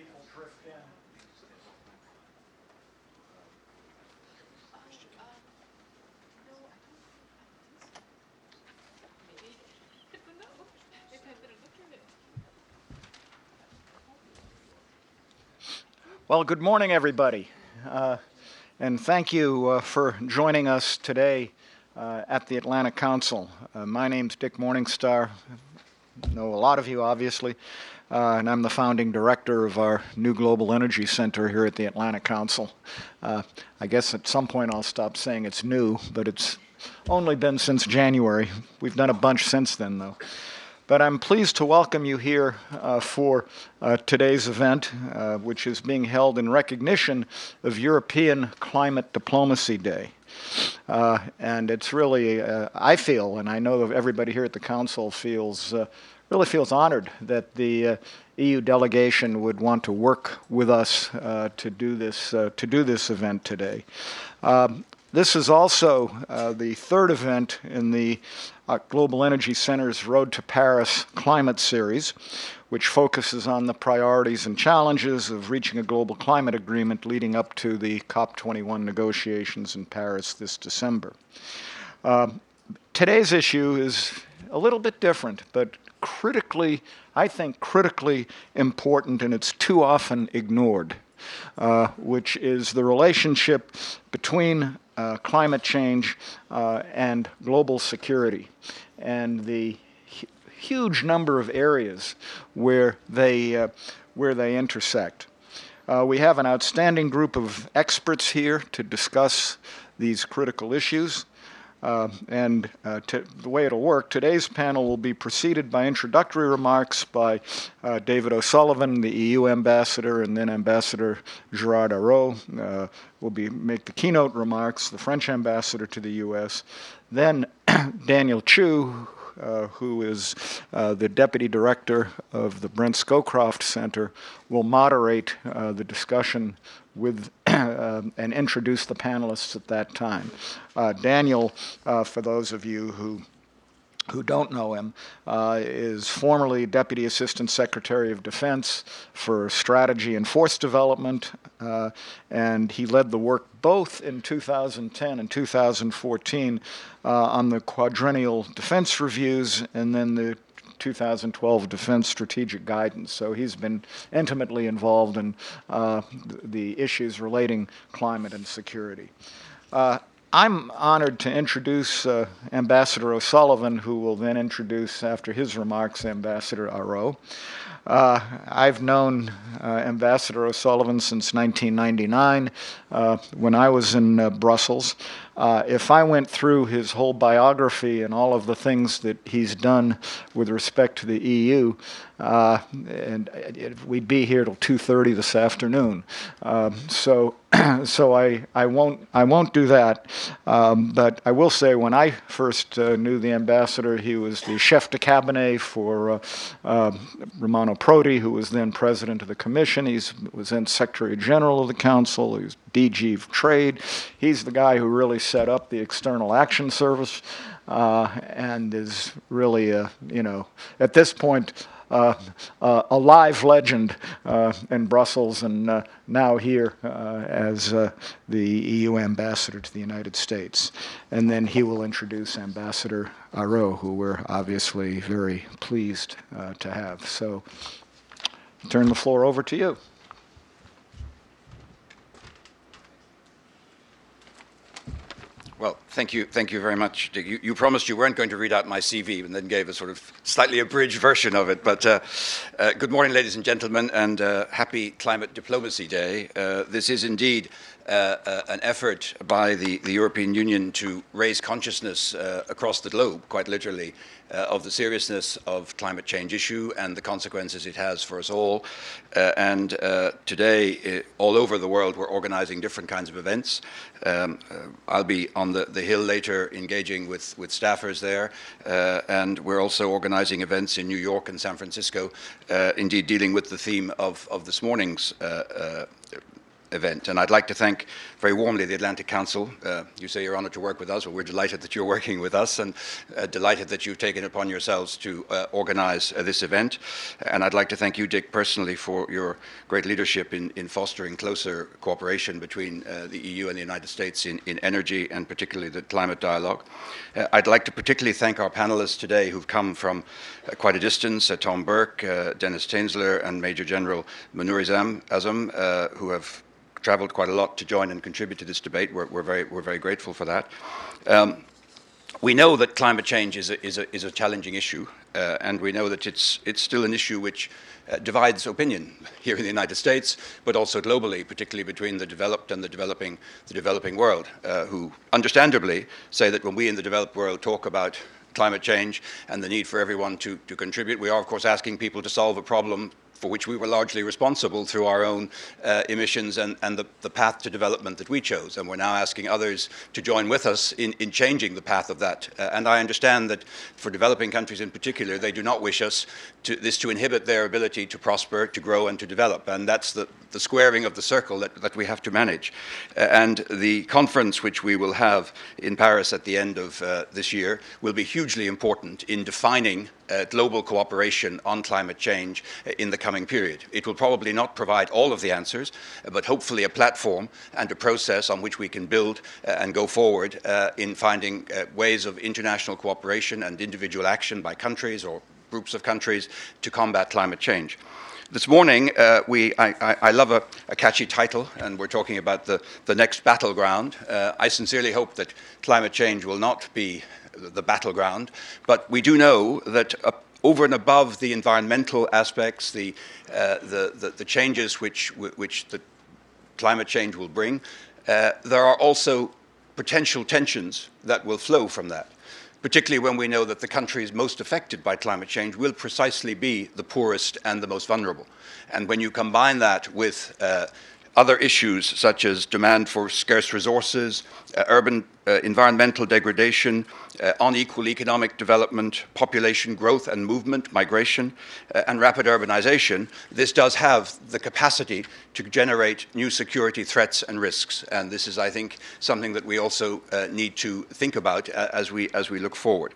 people drift in. Well, good morning, everybody. Uh, and thank you uh, for joining us today uh, at the Atlantic Council. Uh, my name's Dick Morningstar. Know a lot of you, obviously, uh, and I'm the founding director of our new Global Energy Center here at the Atlantic Council. Uh, I guess at some point I'll stop saying it's new, but it's only been since January. We've done a bunch since then, though. But I'm pleased to welcome you here uh, for uh, today's event, uh, which is being held in recognition of European Climate Diplomacy Day. Uh, and it's really, uh, I feel, and I know everybody here at the Council feels, uh, really feels honored that the EU delegation would want to work with us to, do this, to do this event today. Um, this is also the third event in the uh, Global Energy Center's Road to Paris Climate Series, which focuses on the priorities and challenges of reaching a global climate agreement leading up to the COP21 negotiations in Paris this December. Uh, today's issue is a little bit different, but critically, I think, critically important, and it's too often ignored. Uh, which is the relationship between uh, climate change uh, and global security, and the hu- huge number of areas where they, uh, where they intersect. Uh, we have an outstanding group of experts here to discuss these critical issues. Uh, and uh, to, the way it'll work, today's panel will be preceded by introductory remarks by uh, David O'Sullivan, the EU ambassador, and then Ambassador Gerard Araud uh, will be make the keynote remarks, the French ambassador to the U.S. Then Daniel Chiu, uh, who is uh, the deputy director of the Brent Scowcroft Center, will moderate the discussion with uh, and introduce the panelists at that time. Uh, Daniel, uh, for those of you who who don't know him, uh, is formerly Deputy Assistant Secretary of Defense for Strategy and Force Development, uh, and he led the work both in 2010 and 2014 uh, on the quadrennial defense reviews and then the 2012 Defense Strategic Guidance. So he's been intimately involved in uh, the issues relating climate and security. Uh, I'm honored to introduce uh, Ambassador O'Sullivan, who will then introduce, after his remarks, Ambassador Araud. Uh, I've known uh, Ambassador O'Sullivan since 1999 uh, when I was in uh, Brussels. Uh, if I went through his whole biography and all of the things that he's done with respect to the EU, uh, and it, we'd be here till 2:30 this afternoon. Um, so, so I, I won't I won't do that. Um, but I will say, when I first uh, knew the ambassador, he was the chef de cabinet for uh, um, Romano Prodi, who was then president of the commission. He was then secretary general of the council. He was DG of Trade. He's the guy who really set up the External Action Service uh, and is really, a, you know, at this point, uh, uh, a live legend uh, in Brussels and uh, now here uh, as the EU ambassador to the United States. And then he will introduce Ambassador Araud, who we're obviously very pleased to have. So, turn the floor over to you. Well, thank you, thank you very much. You, you, promised you weren't going to read out my CV, and then gave a sort of slightly abridged version of it. But uh, uh, good morning, ladies and gentlemen, and uh, happy Climate Diplomacy Day. Uh, this is indeed uh, uh, an effort by the, the, European Union to raise consciousness across the globe, quite literally, uh, of the seriousness of climate change issue and the consequences it has for us all. Uh, and uh, today, all over the world, we're organizing different kinds of events. Um, I'll be on the, the Hill later engaging with, with staffers there, and we're also organizing events in New York and San Francisco, indeed dealing with the theme of, of this morning's event. And I'd like to thank very warmly the Atlantic Council. Uh, you say you're honored to work with us. Well, we're delighted that you're working with us and uh, delighted that you've taken upon yourselves to uh, organize uh, this event. And I'd like to thank you, Dick, personally for your great leadership in, in fostering closer cooperation between uh, the EU and the United States in, in energy and particularly the climate dialogue. Uh, I'd like to particularly thank our panelists today who've come from quite a distance, Tom Burke, Dennis Tänzler, and Major General Manuri Azam, who have traveled quite a lot to join and contribute to this debate. We're, we're very, we're very grateful for that. Um, we know that climate change is a, is a, is a challenging issue, uh, and we know that it's, it's still an issue which uh, divides opinion here in the United States, but also globally, particularly between the developed and the developing, the developing world, uh, who understandably say that when we in the developed world talk about climate change and the need for everyone to, to contribute, we are, of course, asking people to solve a problem for which we were largely responsible through our own uh, emissions and, and the, the, path to development that we chose. And we're now asking others to join with us in, in changing the path of that. Uh, and I understand that for developing countries in particular, they do not wish us to, this to inhibit their ability to prosper, to grow, and to develop. And that's the, the squaring of the circle that, that we have to manage. Uh, and the conference, which we will have in Paris at the end of uh, this year, will be hugely important in defining uh, global cooperation on climate change uh, in the coming period. It will probably not provide all of the answers, uh, but hopefully a platform and a process on which we can build uh, and go forward uh, in finding uh, ways of international cooperation and individual action by countries or groups of countries to combat climate change. This morning, uh, we, I, I, I love a, a, catchy title, and we're talking about the, the next battleground. Uh, I sincerely hope that climate change will not be the battleground. But we do know that over and above the environmental aspects, the, uh, the, the, the, changes which, which the climate change will bring, uh, there are also potential tensions that will flow from that. Particularly when we know that the countries most affected by climate change will precisely be the poorest and the most vulnerable. And when you combine that with uh, other issues such as demand for scarce resources, uh, urban uh, environmental degradation, uh, unequal economic development, population growth and movement, migration, uh, and rapid urbanization, this does have the capacity to generate new security threats and risks. And this is, I think, something that we also uh, need to think about uh, as, we, as we look forward.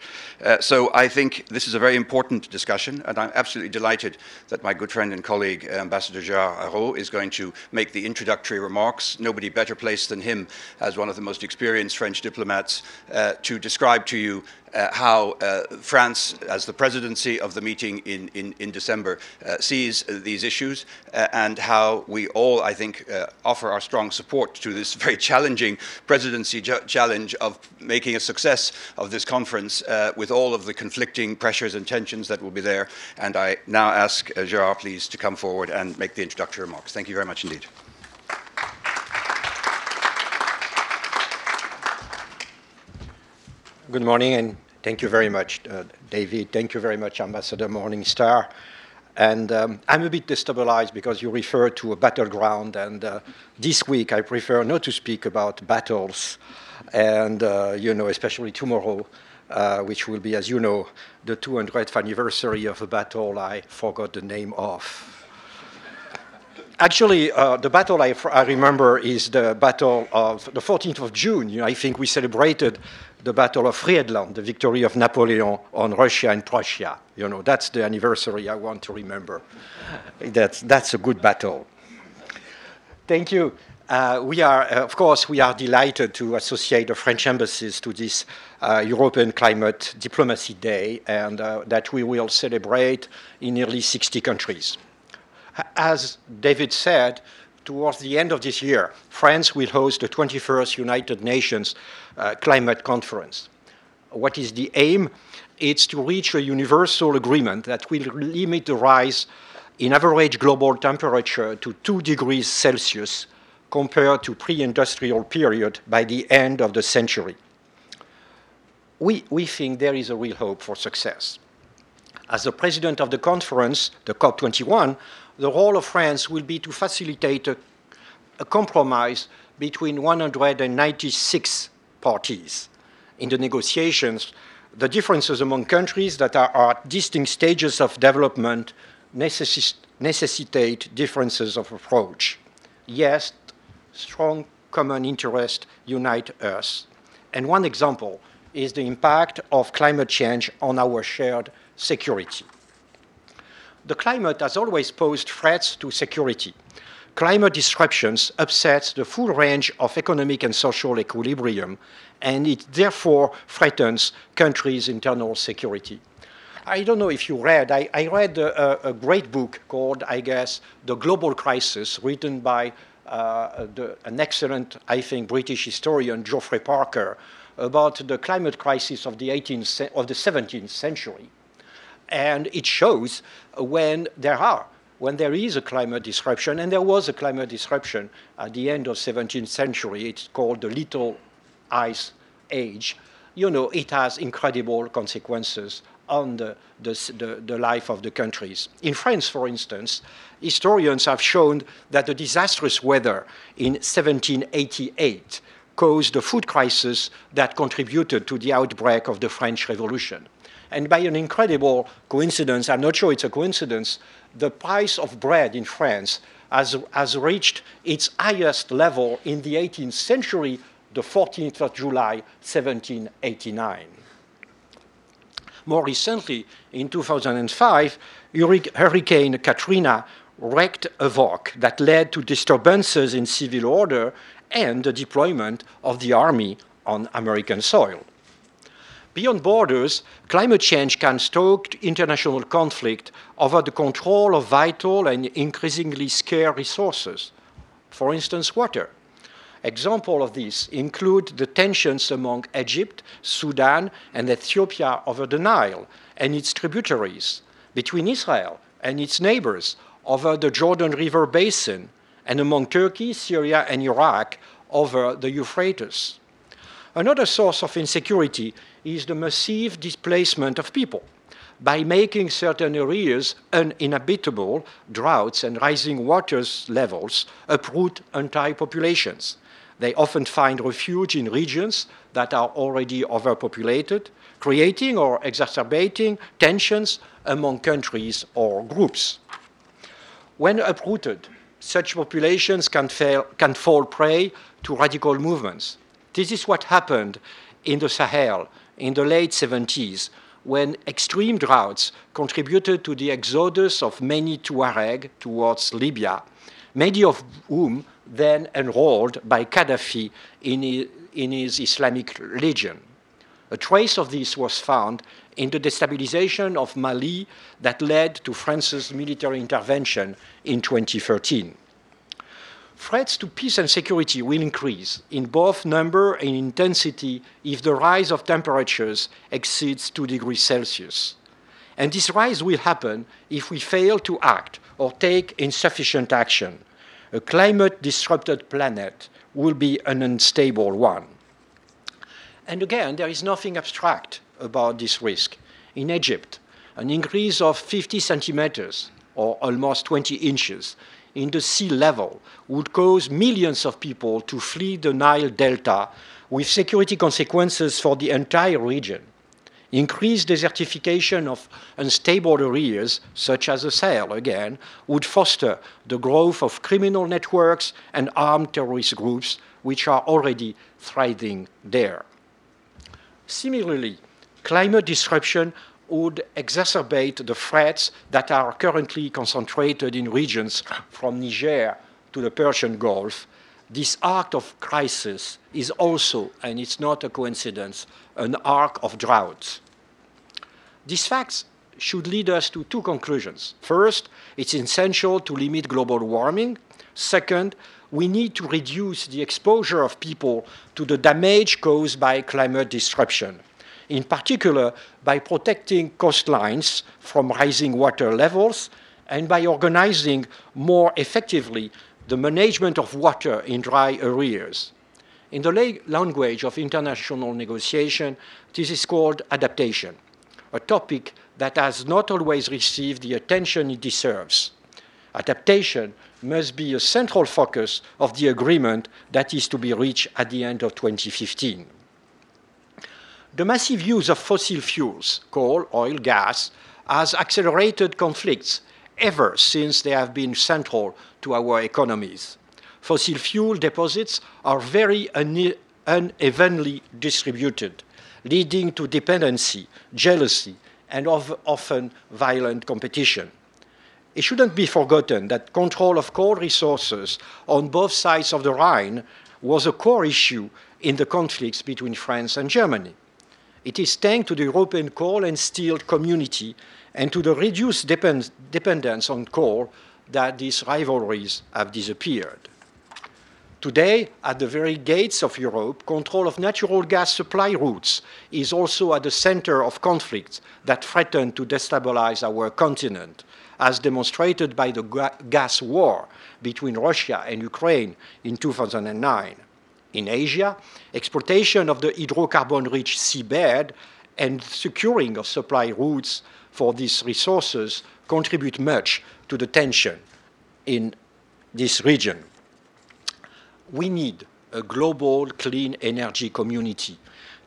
so I think this is a very important discussion, and I'm absolutely delighted that my good friend and colleague, Ambassador Gérard Araud, is going to make the introductory remarks. Nobody better placed than him as one of the most experienced French diplomats uh, to describe to you uh, how uh, France, as the presidency of the meeting in, in, in December, uh, sees these issues uh, and how we all, I think, uh, offer our strong support to this very challenging presidency challenge of making a success of this conference with all of the conflicting pressures and tensions that will be there. And I now ask Gerard, please, to come forward and make the introductory remarks. Thank you very much indeed. Good morning, and thank you very much, uh, David. Thank you very much, Ambassador Morningstar. And um, I'm a bit destabilized because you refer to a battleground, and uh, this week I prefer not to speak about battles, and uh, you know, especially tomorrow, uh, which will be, as you know, the 200th anniversary of a battle I forgot the name of. Actually, uh, the battle I, I, remember is the battle of the 14th of June. You know, I think we celebrated the Battle of Friedland, the victory of Napoleon on Russia and Prussia. You know, that's the anniversary I want to remember. That's, that's a good battle. Thank you. Uh, we are, uh, of course, we are delighted to associate the French embassies to this uh, European Climate Diplomacy Day, and uh, that we will celebrate in nearly 60 countries. As David said, towards the end of this year, France will host the 21st United Nations uh, Climate Conference. What is the aim? It's to reach a universal agreement that will limit the rise in average global temperature to 2 degrees Celsius compared to pre-industrial period by the end of the century. We, we think there is a real hope for success. As the president of the conference, the COP21, the role of France will be to facilitate a, a compromise between 196 parties. In the negotiations, the differences among countries that are at distinct stages of development necess necessitate differences of approach. Yes, strong common interest unite us. And one example is the impact of climate change on our shared security. The climate has always posed threats to security. Climate disruptions upsets the full range of economic and social equilibrium, and it therefore threatens countries' internal security. I don't know if you read, I, I read a, a, great book called, I guess, The Global Crisis, written by uh, the, an excellent, I think, British historian, Geoffrey Parker, about the climate crisis of the, 18th, of the 17th century. And it shows when there are, when there is a climate disruption, and there was a climate disruption at the end of 17th century, it's called the Little Ice Age, you know, it has incredible consequences on the, the, the, life of the countries. In France, for instance, historians have shown that the disastrous weather in 1788 caused the food crisis that contributed to the outbreak of the French Revolution. And by an incredible coincidence, I'm not sure it's a coincidence, the price of bread in France has, has reached its highest level in the 18th century, the 14th of July, 1789. More recently, in 2005, Hurricane Katrina wreaked havoc that led to disturbances in civil order and the deployment of the army on American soil. Beyond borders, climate change can stoke international conflict over the control of vital and increasingly scarce resources, for instance, water. Examples of this include the tensions among Egypt, Sudan, and Ethiopia over the Nile and its tributaries, between Israel and its neighbors over the Jordan River basin, and among Turkey, Syria, and Iraq over the Euphrates. Another source of insecurity is the massive displacement of people. By making certain areas uninhabitable, droughts and rising water levels uproot entire populations. They often find refuge in regions that are already overpopulated, creating or exacerbating tensions among countries or groups. When uprooted, such populations can, fail, can fall prey to radical movements. This is what happened in the Sahel in the late 70s when extreme droughts contributed to the exodus of many Tuareg towards Libya, many of whom then enrolled by Gaddafi in his, in his Islamic Legion. A trace of this was found in the destabilization of Mali that led to France's military intervention in 2013. Threats to peace and security will increase in both number and intensity if the rise of temperatures exceeds 2 degrees Celsius. And this rise will happen if we fail to act or take insufficient action a climate disrupted planet will be an unstable one. And again, there is nothing abstract about this risk. In Egypt, an increase of 50 centimeters, or almost 20 inches, in the sea level would cause millions of people to flee the Nile Delta with security consequences for the entire region increased desertification of unstable areas, such as the Sahel again, would foster the growth of criminal networks and armed terrorist groups, which are already thriving there. Similarly, climate disruption would exacerbate the threats that are currently concentrated in regions from Niger to the Persian Gulf. This arc of crisis is also, and it's not a coincidence, an arc of drought. These facts should lead us to two conclusions. First, it's essential to limit global warming. Second, we need to reduce the exposure of people to the damage caused by climate disruption, in particular by protecting coastlines from rising water levels and by organizing more effectively the management of water in dry areas. In the language of international negotiation, this is called adaptation a topic that has not always received the attention it deserves. Adaptation must be a central focus of the agreement that is to be reached at the end of 2015. The massive use of fossil fuels, coal, oil, gas, has accelerated conflicts ever since they have been central to our economies. fossil fuel deposits are very une unevenly distributed, leading to dependency, jealousy, and of often violent competition. It shouldn't be forgotten that control of coal resources on both sides of the Rhine was a core issue in the conflicts between France and Germany. It is thanks to the European coal and steel community and to the reduced depend dependence on coal that these rivalries have disappeared. Today, at the very gates of Europe, control of natural gas supply routes is also at the center of conflicts that threaten to destabilize our continent, as demonstrated by the gas war between Russia and Ukraine in 2009. In Asia, exploitation of the hydrocarbon-rich seabed and securing of supply routes for these resources contribute much to the tension in this region we need a global clean energy community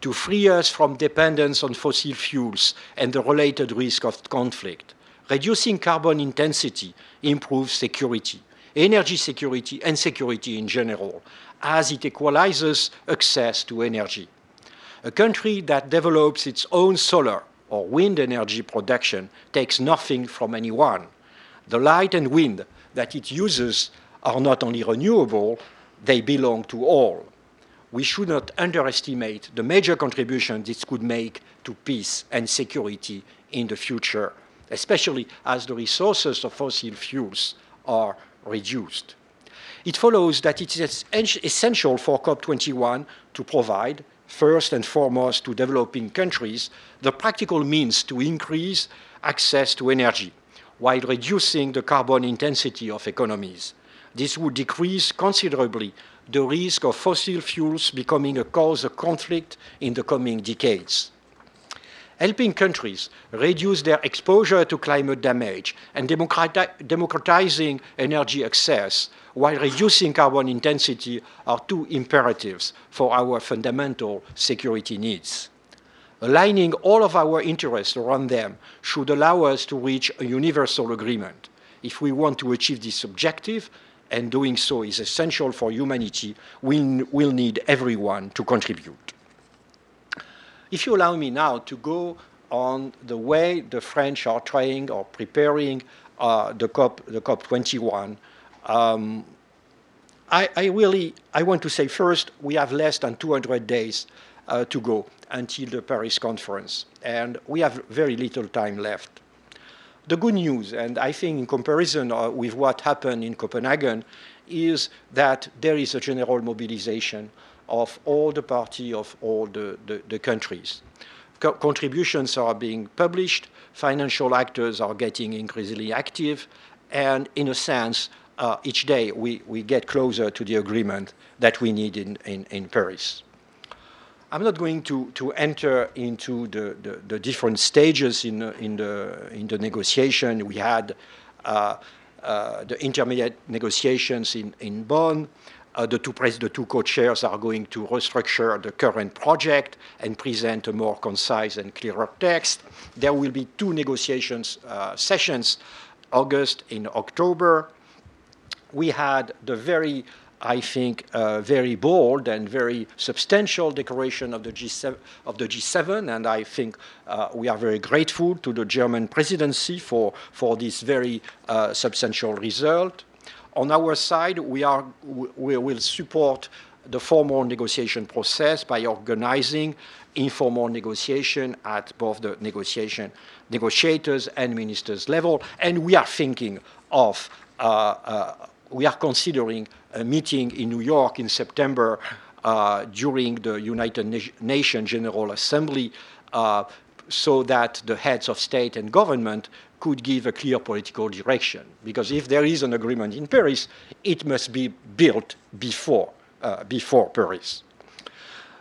to free us from dependence on fossil fuels and the related risk of conflict. Reducing carbon intensity improves security, energy security, and security in general, as it equalizes access to energy. A country that develops its own solar or wind energy production takes nothing from anyone. The light and wind that it uses are not only renewable, they belong to all. We should not underestimate the major contribution this could make to peace and security in the future, especially as the resources of fossil fuels are reduced. It follows that it is essential for COP21 to provide, first and foremost to developing countries, the practical means to increase access to energy while reducing the carbon intensity of economies. This would decrease considerably the risk of fossil fuels becoming a cause of conflict in the coming decades. Helping countries reduce their exposure to climate damage and democratizing energy access while reducing carbon intensity are two imperatives for our fundamental security needs. Aligning all of our interests around them should allow us to reach a universal agreement. If we want to achieve this objective, and doing so is essential for humanity, we will need everyone to contribute. If you allow me now to go on the way the French are trying or preparing uh, the COP, the COP21, um, I, I, really I want to say first we have less than 200 days uh, to go until the Paris conference, and we have very little time left. The good news, and I think in comparison uh, with what happened in Copenhagen, is that there is a general mobilization of all the parties of all the, the, the countries. Co contributions are being published, financial actors are getting increasingly active, and in a sense, uh, each day we, we get closer to the agreement that we need in, in, in Paris. I'm not going to, to enter into the, the, the different stages in, in, the, in the negotiation. We had uh, uh, the intermediate negotiations in, in Bonn. Uh, the two, the two co-chairs are going to restructure the current project and present a more concise and clearer text. There will be two negotiations uh, sessions, August and October. We had the very I think, uh, very bold and very substantial declaration of the G7, of the G7 and I think uh, we are very grateful to the German presidency for, for this very uh, substantial result. On our side, we, are, we will support the formal negotiation process by organizing informal negotiation at both the negotiation negotiators and ministers level, and we are thinking of uh, uh, we are considering a meeting in New York in September uh, during the United Na Nations General Assembly uh, so that the heads of state and government could give a clear political direction. Because if there is an agreement in Paris, it must be built before, uh, before Paris.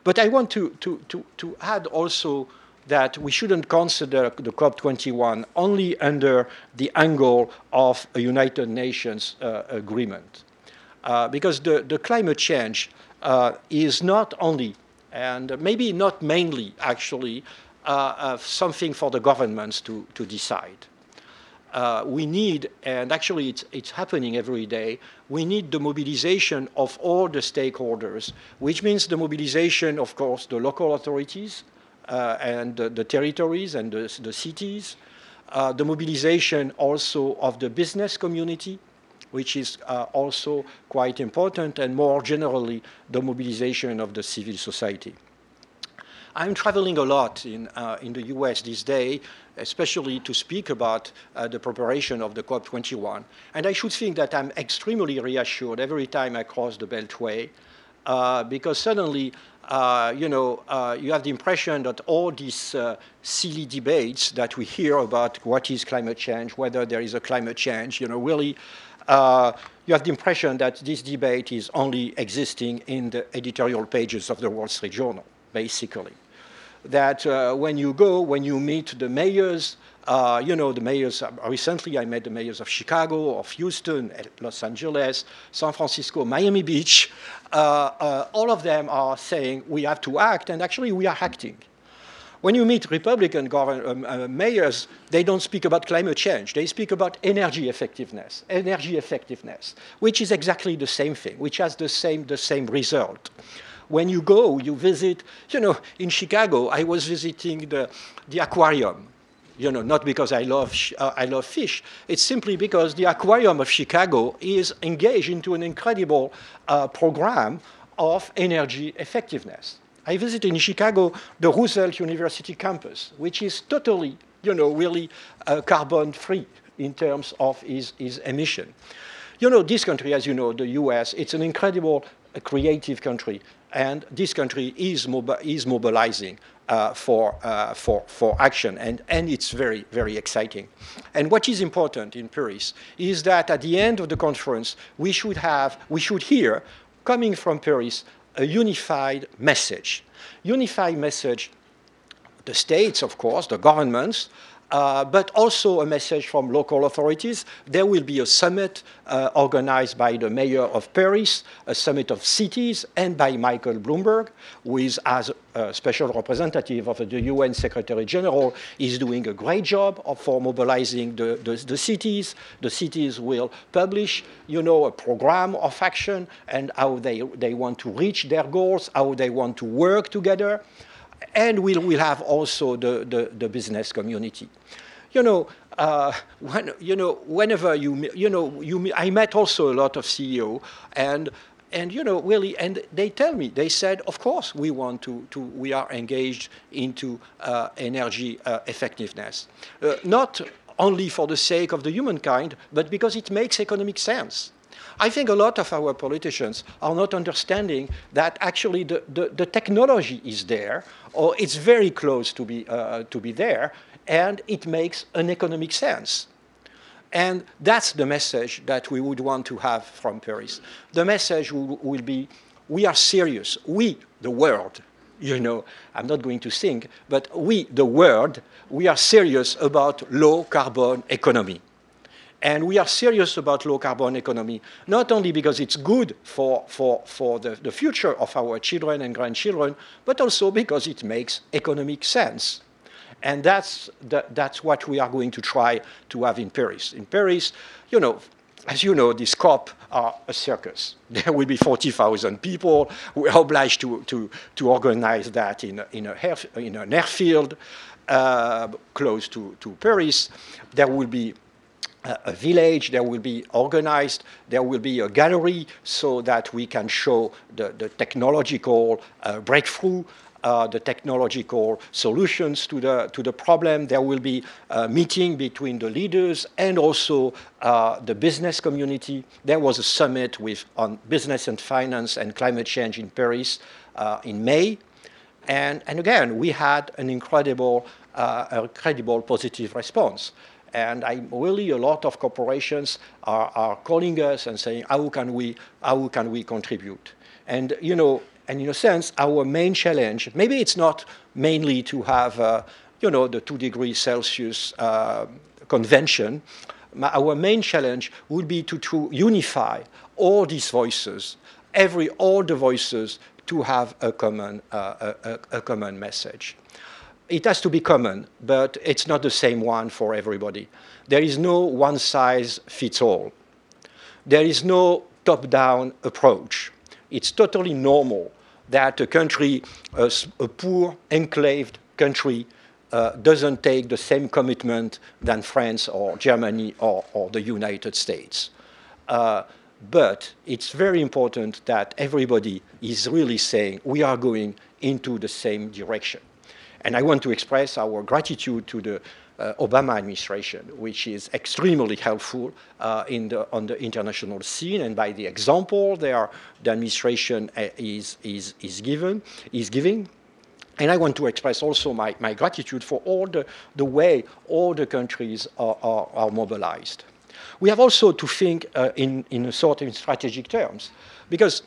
But I want to, to, to, to add also that we shouldn't consider the COP21 only under the angle of a United Nations uh, agreement. Uh, because the, the, climate change uh, is not only, and maybe not mainly actually, uh, something for the governments to, to decide. Uh, we need, and actually it's, it's happening every day, we need the mobilization of all the stakeholders, which means the mobilization, of course, the local authorities uh, and the, the, territories and the, the cities, uh, the mobilization also of the business community, which is uh, also quite important, and more generally, the mobilization of the civil society. I'm traveling a lot in, uh, in the US these days, especially to speak about uh, the preparation of the COP21. And I should think that I'm extremely reassured every time I cross the Beltway, uh, because suddenly, uh, you know, uh, you have the impression that all these uh, silly debates that we hear about what is climate change, whether there is a climate change, you know, really, you have the impression that this debate is only existing in the editorial pages of the Wall Street Journal, basically that uh, when you go, when you meet the mayors, uh, you know, the mayors, uh, recently I met the mayors of Chicago, of Houston, Los Angeles, San Francisco, Miami Beach. All of them are saying we have to act, and actually we are acting. When you meet Republican um, uh, mayors, they don't speak about climate change. They speak about energy effectiveness, energy effectiveness, which is exactly the same thing, which has the same, the same result when you go, you visit, you know, in Chicago, I was visiting the, the aquarium. You know, not because I love, uh, I love fish. It's simply because the aquarium of Chicago is engaged into an incredible uh, program of energy effectiveness. I visited in Chicago the Roosevelt University campus, which is totally, you know, really uh, carbon free in terms of its, its emission. You know, this country, as you know, the US, it's an incredible creative country and this country is, mobi is mobilizing uh, for, uh, for, for action, and, and it's very, very exciting. And what is important in Paris is that at the end of the conference, we should have, we should hear, coming from Paris, a unified message. Unified message, the states, of course, the governments, uh, but also a message from local authorities. There will be a summit uh, organized by the mayor of Paris, a summit of cities, and by Michael Bloomberg, who is, as a special representative of the UN Secretary General, is doing a great job of, for mobilizing the, the, the cities. The cities will publish, you know, a program of action and how they, they want to reach their goals, how they want to work together and we'll, have also the, the, the business community. You know, uh, when, you know, whenever you, you know, you, I met also a lot of CEO, and and you know really and they tell me they said of course we want to, to we are engaged into uh, energy uh, effectiveness uh, not only for the sake of the humankind but because it makes economic sense I think a lot of our politicians are not understanding that actually the, the, the technology is there, or it's very close to be, uh, to be there, and it makes an economic sense. And that's the message that we would want to have from Paris. The message will, will be we are serious. We, the world, you know, I'm not going to sing, but we, the world, we are serious about low carbon economy. And we are serious about low carbon economy, not only because it's good for, for, for the, the future of our children and grandchildren, but also because it makes economic sense. And that's, the, that's what we are going to try to have in Paris. In Paris, you know, as you know, this COP are a circus. There will be 40,000 people. We are obliged to, to, to organize that in, in, a in an airfield uh, close to, to Paris. There will be a village, there will be organized, there will be a gallery so that we can show the, the technological uh, breakthrough, uh, the technological solutions to the, to the problem. There will be a meeting between the leaders and also uh, the business community. There was a summit with, on business and finance and climate change in Paris uh, in May. And, and again, we had an incredible, uh, incredible positive response. And I really, a lot of corporations are, are calling us and saying, how can we, how can we contribute? And, you know, and in a sense, our main challenge, maybe it's not mainly to have, uh, you know, the two degrees Celsius uh, convention. Our main challenge would be to, to unify all these voices, every, all the voices to have a common, uh, a, a, common message it has to be common, but it's not the same one for everybody. there is no one size fits all. There is no top down approach. It's totally normal that a country, a, a poor, enclaved country, uh, doesn't take the same commitment than France or Germany or, or the United States. Uh, but it's very important that everybody is really saying we are going into the same direction. And I want to express our gratitude to the uh, Obama administration, which is extremely helpful uh, the, on the international scene, and by the example there, the administration uh, is, is, is, given, is giving. And I want to express also my, my gratitude for all the, the way all the countries are, are, are mobilized. We have also to think uh, in, in a sort of strategic terms, because,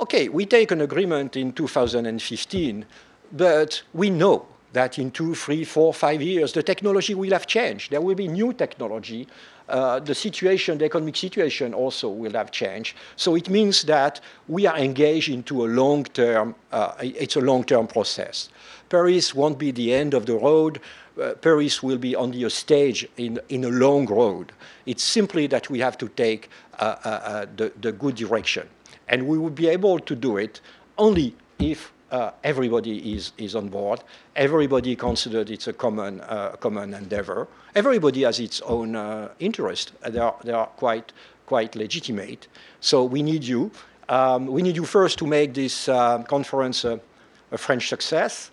okay, we take an agreement in 2015, but we know that in two, three, four, five years, the technology will have changed. There will be new technology. Uh, the situation, the economic situation also will have changed. So it means that we are engaged into a long-term, uh, it's a long-term process. Paris won't be the end of the road. Uh, Paris will be only a stage in, in a long road. It's simply that we have to take uh, uh, uh, the, the good direction. And we will be able to do it only if uh, everybody is, is on board. Everybody considered it's a common, uh, common endeavor. Everybody has its own uh, interest. They are, they are quite, quite legitimate. So we need you. Um, we need you first to make this uh, conference a, a French success.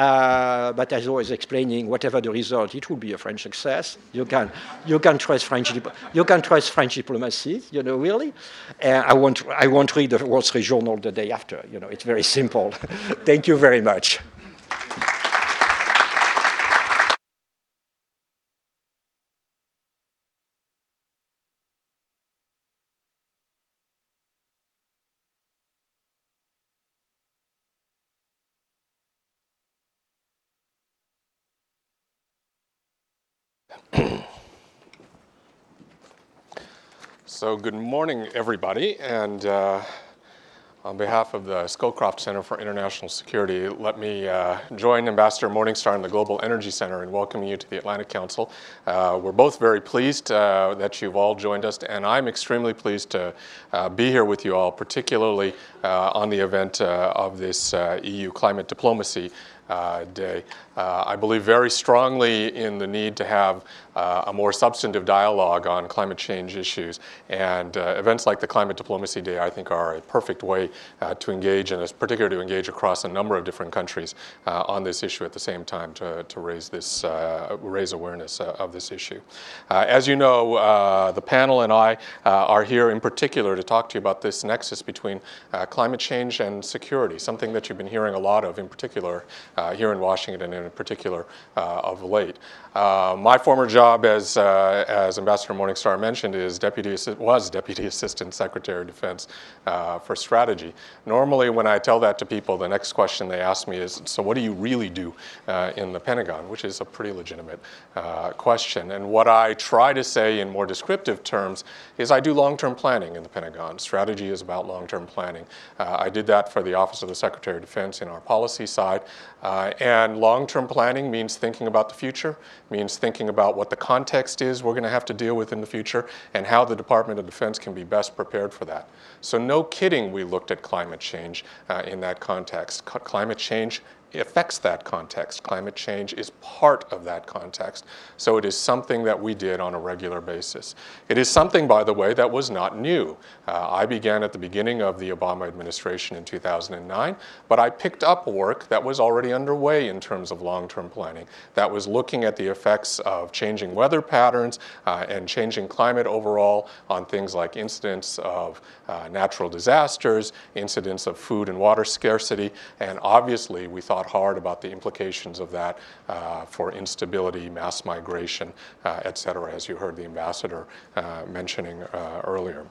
Uh, but as always explaining, whatever the result, it will be a French success. You can, you can trust French, you can trust French diplomacy, you know, really. And I won't, I won't read the Wall Street Journal the day after. You know, it's very simple. Thank you very much. So good morning, everybody. And uh, on behalf of the Scowcroft Center for International Security, let me uh, join Ambassador Morningstar and the Global Energy Center in welcoming you to the Atlantic Council. Uh, we're both very pleased uh, that you've all joined us, and I'm extremely pleased to uh, be here with you all, particularly uh, on the event of this EU Climate Diplomacy day. Uh, I believe very strongly in the need to have uh, a more substantive dialogue on climate change issues. And uh, events like the Climate Diplomacy Day, I think, are a perfect way uh, to engage, and particularly to engage across a number of different countries uh, on this issue at the same time to, to raise, this, raise awareness of this issue. as you know, the panel and I are here in particular to talk to you about this nexus between climate change and security, something that you've been hearing a lot of, in particular uh, here in Washington and in particular uh, of late. Uh, my former job, as, uh, as Ambassador Morningstar mentioned, is deputy was Deputy Assistant Secretary of Defense for Strategy. Normally, when I tell that to people, the next question they ask me is, so what do you really do in the Pentagon? Which is a pretty legitimate question. And what I try to say in more descriptive terms is I do long-term planning in the Pentagon. Strategy is about long-term planning. Uh, I did that for the Office of the Secretary of Defense in our policy side. And long-term planning means thinking about the future, means thinking about what the context is we're going to have to deal with in the future and how the Department of Defense can be best prepared for that. So no kidding we looked at climate change uh, in that context. C climate change affects that context. Climate change is part of that context. So it is something that we did on a regular basis. It is something, by the way, that was not new. Uh, I began at the beginning of the Obama administration in 2009, but I picked up work that was already underway in terms of long-term planning, that was looking at the effects of changing weather patterns uh, and changing climate overall on things like incidents of uh, natural disasters, incidents of food and water scarcity, and obviously we thought thought hard about the implications of that uh, for instability, mass migration, uh, et cetera, as you heard the ambassador uh, mentioning uh, earlier.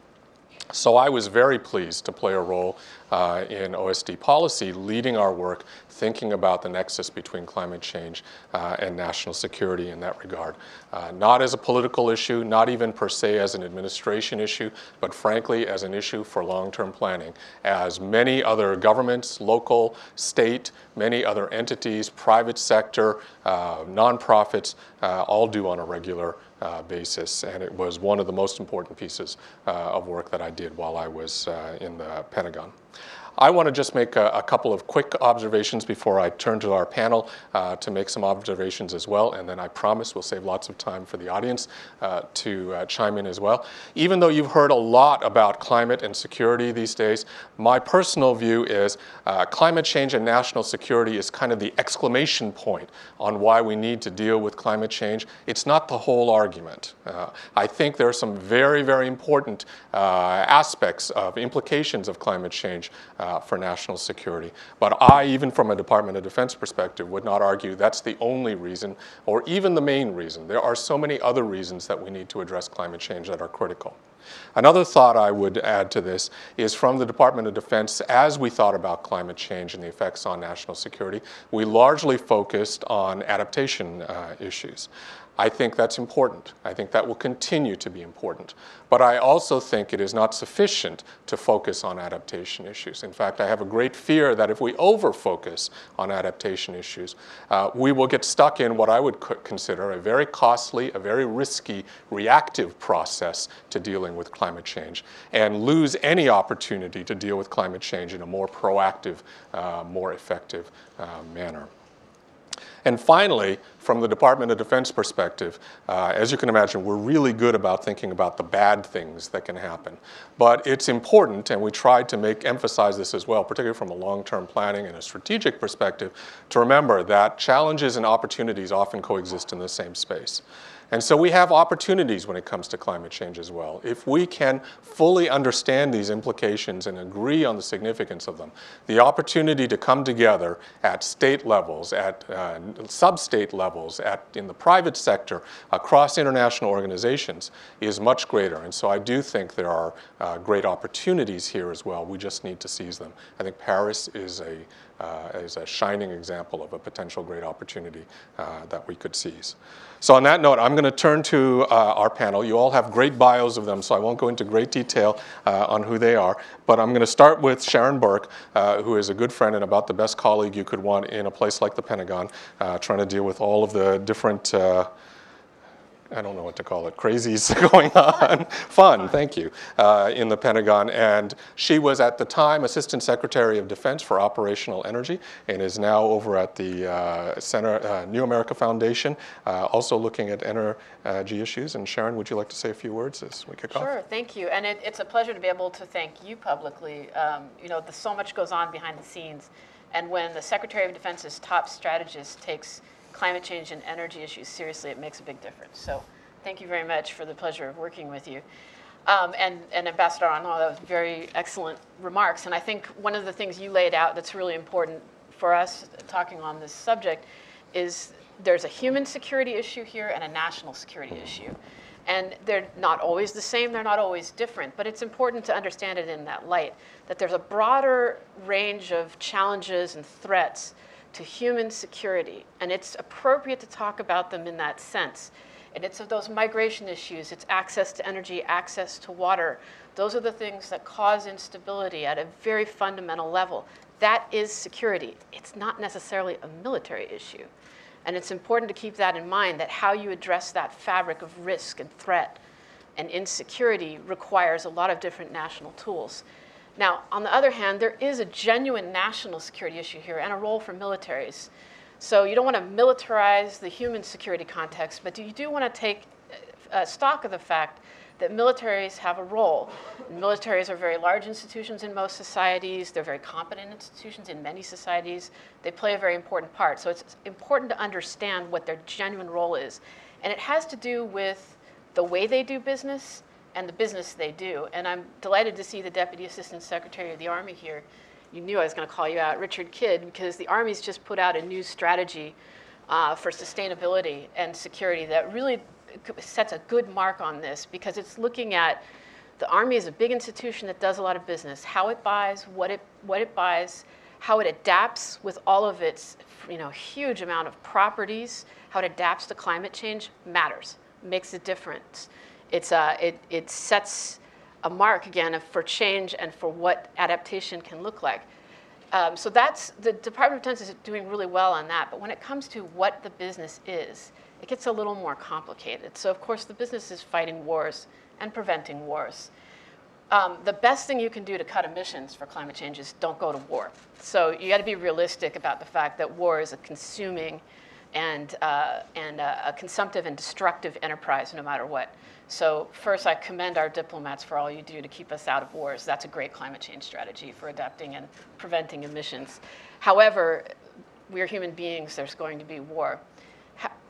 So I was very pleased to play a role uh, in OSD policy, leading our work, thinking about the nexus between climate change uh, and national security in that regard. Uh, not as a political issue, not even per se as an administration issue, but frankly as an issue for long-term planning, as many other governments, local, state, many other entities, private sector, uh, nonprofits, uh, all do on a regular uh, basis, and it was one of the most important pieces uh, of work that I did while I was uh, in the Pentagon. I want to just make a, a, couple of quick observations before I turn to our panel uh, to make some observations as well, and then I promise we'll save lots of time for the audience uh, to uh, chime in as well. Even though you've heard a lot about climate and security these days, my personal view is uh, climate change and national security is kind of the exclamation point on why we need to deal with climate change. It's not the whole argument. Uh, I think there are some very, very important uh, aspects of implications of climate change uh, for national security. But I, even from a Department of Defense perspective, would not argue that's the only reason or even the main reason. There are so many other reasons that we need to address climate change that are critical. Another thought I would add to this is from the Department of Defense, as we thought about climate change and the effects on national security, we largely focused on adaptation uh, issues. I think that's important. I think that will continue to be important. But I also think it is not sufficient to focus on adaptation issues. In fact, I have a great fear that if we over-focus on adaptation issues, uh, we will get stuck in what I would consider a very costly, a very risky, reactive process to dealing with climate change and lose any opportunity to deal with climate change in a more proactive, uh, more effective uh, manner. And finally, from the Department of Defense perspective, uh, as you can imagine, we're really good about thinking about the bad things that can happen. But it's important, and we try to make emphasize this as well, particularly from a long-term planning and a strategic perspective, to remember that challenges and opportunities often coexist in the same space. And so we have opportunities when it comes to climate change as well. If we can fully understand these implications and agree on the significance of them, the opportunity to come together at state levels, at uh, sub-state levels, at, in the private sector, across international organizations is much greater. And so I do think there are uh, great opportunities here as well. We just need to seize them. I think Paris is a uh, is a shining example of a potential great opportunity uh, that we could seize. So on that note, I'm going to turn to uh, our panel. You all have great bios of them, so I won't go into great detail uh, on who they are. But I'm going to start with Sharon Burke, uh, who is a good friend and about the best colleague you could want in a place like the Pentagon, uh, trying to deal with all of the different I don't know what to call it, crazies going on, fun, thank you, uh, in the Pentagon. And she was at the time Assistant Secretary of Defense for Operational Energy and is now over at the uh, Center, uh, New America Foundation, uh, also looking at energy issues. And Sharon, would you like to say a few words as we kick sure, off? Sure, thank you. And it, it's a pleasure to be able to thank you publicly. Um, you know, the, so much goes on behind the scenes. And when the Secretary of Defense's top strategist takes climate change and energy issues seriously, it makes a big difference. So thank you very much for the pleasure of working with you. Um, and, and Ambassador Araud, that was very excellent remarks. And I think one of the things you laid out that's really important for us talking on this subject is there's a human security issue here and a national security issue. And they're not always the same, they're not always different, but it's important to understand it in that light, that there's a broader range of challenges and threats to human security, and it's appropriate to talk about them in that sense. And it's of those migration issues, it's access to energy, access to water. Those are the things that cause instability at a very fundamental level. That is security. It's not necessarily a military issue. And it's important to keep that in mind that how you address that fabric of risk and threat and insecurity requires a lot of different national tools. Now, on the other hand, there is a genuine national security issue here and a role for militaries. So you don't want to militarize the human security context, but you do want to take uh, stock of the fact that militaries have a role. Militaries are very large institutions in most societies. They're very competent institutions in many societies. They play a very important part. So it's important to understand what their genuine role is. And it has to do with the way they do business and the business they do. And I'm delighted to see the Deputy Assistant Secretary of the Army here. You knew I was going to call you out, Richard Kidd, because the Army's just put out a new strategy uh, for sustainability and security that really sets a good mark on this because it's looking at the Army is a big institution that does a lot of business, how it buys, what it, what it buys, how it adapts with all of its you know, huge amount of properties, how it adapts to climate change matters, makes a difference. It's, uh, it, it sets a mark again for change and for what adaptation can look like. Um, so that's the Department of Defense is doing really well on that. But when it comes to what the business is, it gets a little more complicated. So, of course, the business is fighting wars and preventing wars. Um, the best thing you can do to cut emissions for climate change is don't go to war. So you got to be realistic about the fact that war is a consuming and, uh, and uh, a consumptive and destructive enterprise no matter what. So first, I commend our diplomats for all you do to keep us out of wars. That's a great climate change strategy for adapting and preventing emissions. However, we're human beings, there's going to be war.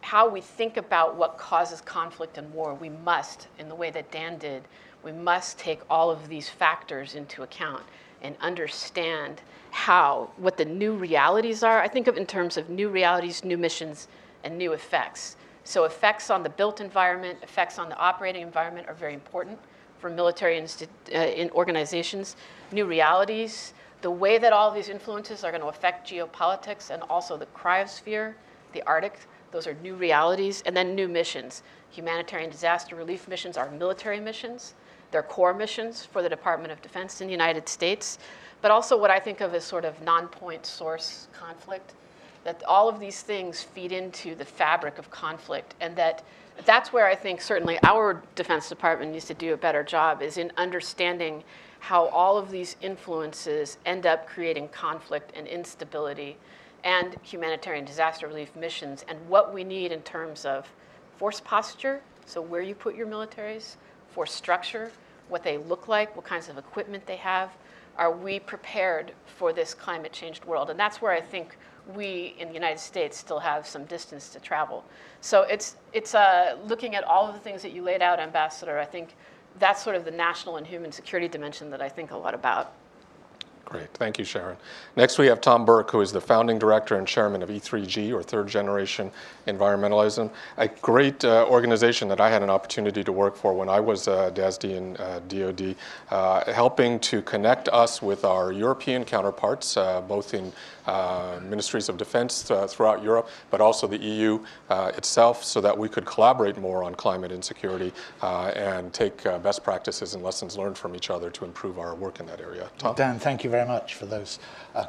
how we think about what causes conflict and war, we must, in the way that Dan did, we must take all of these factors into account and understand how, what the new realities are. I think of in terms of new realities, new missions, and new effects. So effects on the built environment, effects on the operating environment are very important for military insti- uh, in organizations. New realities, the way that all these influences are going to affect geopolitics and also the cryosphere, the Arctic, those are new realities. And then new missions. Humanitarian disaster relief missions are military missions. They're core missions for the Department of Defense in the United States but also what I think of as sort of non-point source conflict, that all of these things feed into the fabric of conflict, and that that's where I think certainly our Defense Department needs to do a better job is in understanding how all of these influences end up creating conflict and instability and humanitarian disaster relief missions and what we need in terms of force posture, so where you put your militaries, force structure, what they look like, what kinds of equipment they have, are we prepared for this climate changed world? And that's where I think we in the United States still have some distance to travel. So it's, it's uh, looking at all of the things that you laid out, Ambassador. I think that's sort of the national and human security dimension that I think a lot about. Great, thank you, Sharon. Next, we have Tom Burke, who is the founding director and chairman of E3G, or Third Generation Environmentalism, a great uh, organization that I had an opportunity to work for when I was uh, DASD and uh, DoD, uh, helping to connect us with our European counterparts, uh, both in uh, ministries of defense uh, throughout Europe, but also the EU uh, itself, so that we could collaborate more on climate insecurity and take best practices and lessons learned from each other to improve our work in that area. Tom? Dan, thank you very much for those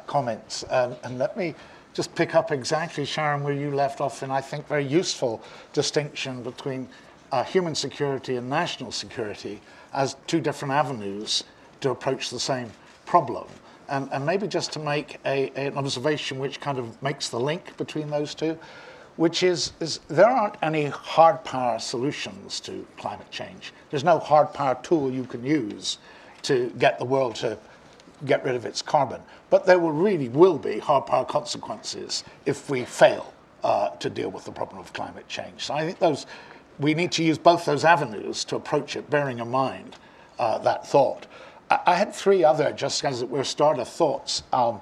comments. Um, and let me just pick up exactly, Sharon, where you left off, and I think very useful distinction between uh, human security and national security as two different avenues to approach the same problem and, and maybe just to make a, an observation which kind of makes the link between those two, which is, is there aren't any hard power solutions to climate change. There's no hard power tool you can use to get the world to get rid of its carbon. But there will really will be hard power consequences if we fail uh, to deal with the problem of climate change. So I think those we need to use both those avenues to approach it, bearing in mind uh, that thought. I had three other, just as it were, starter thoughts um,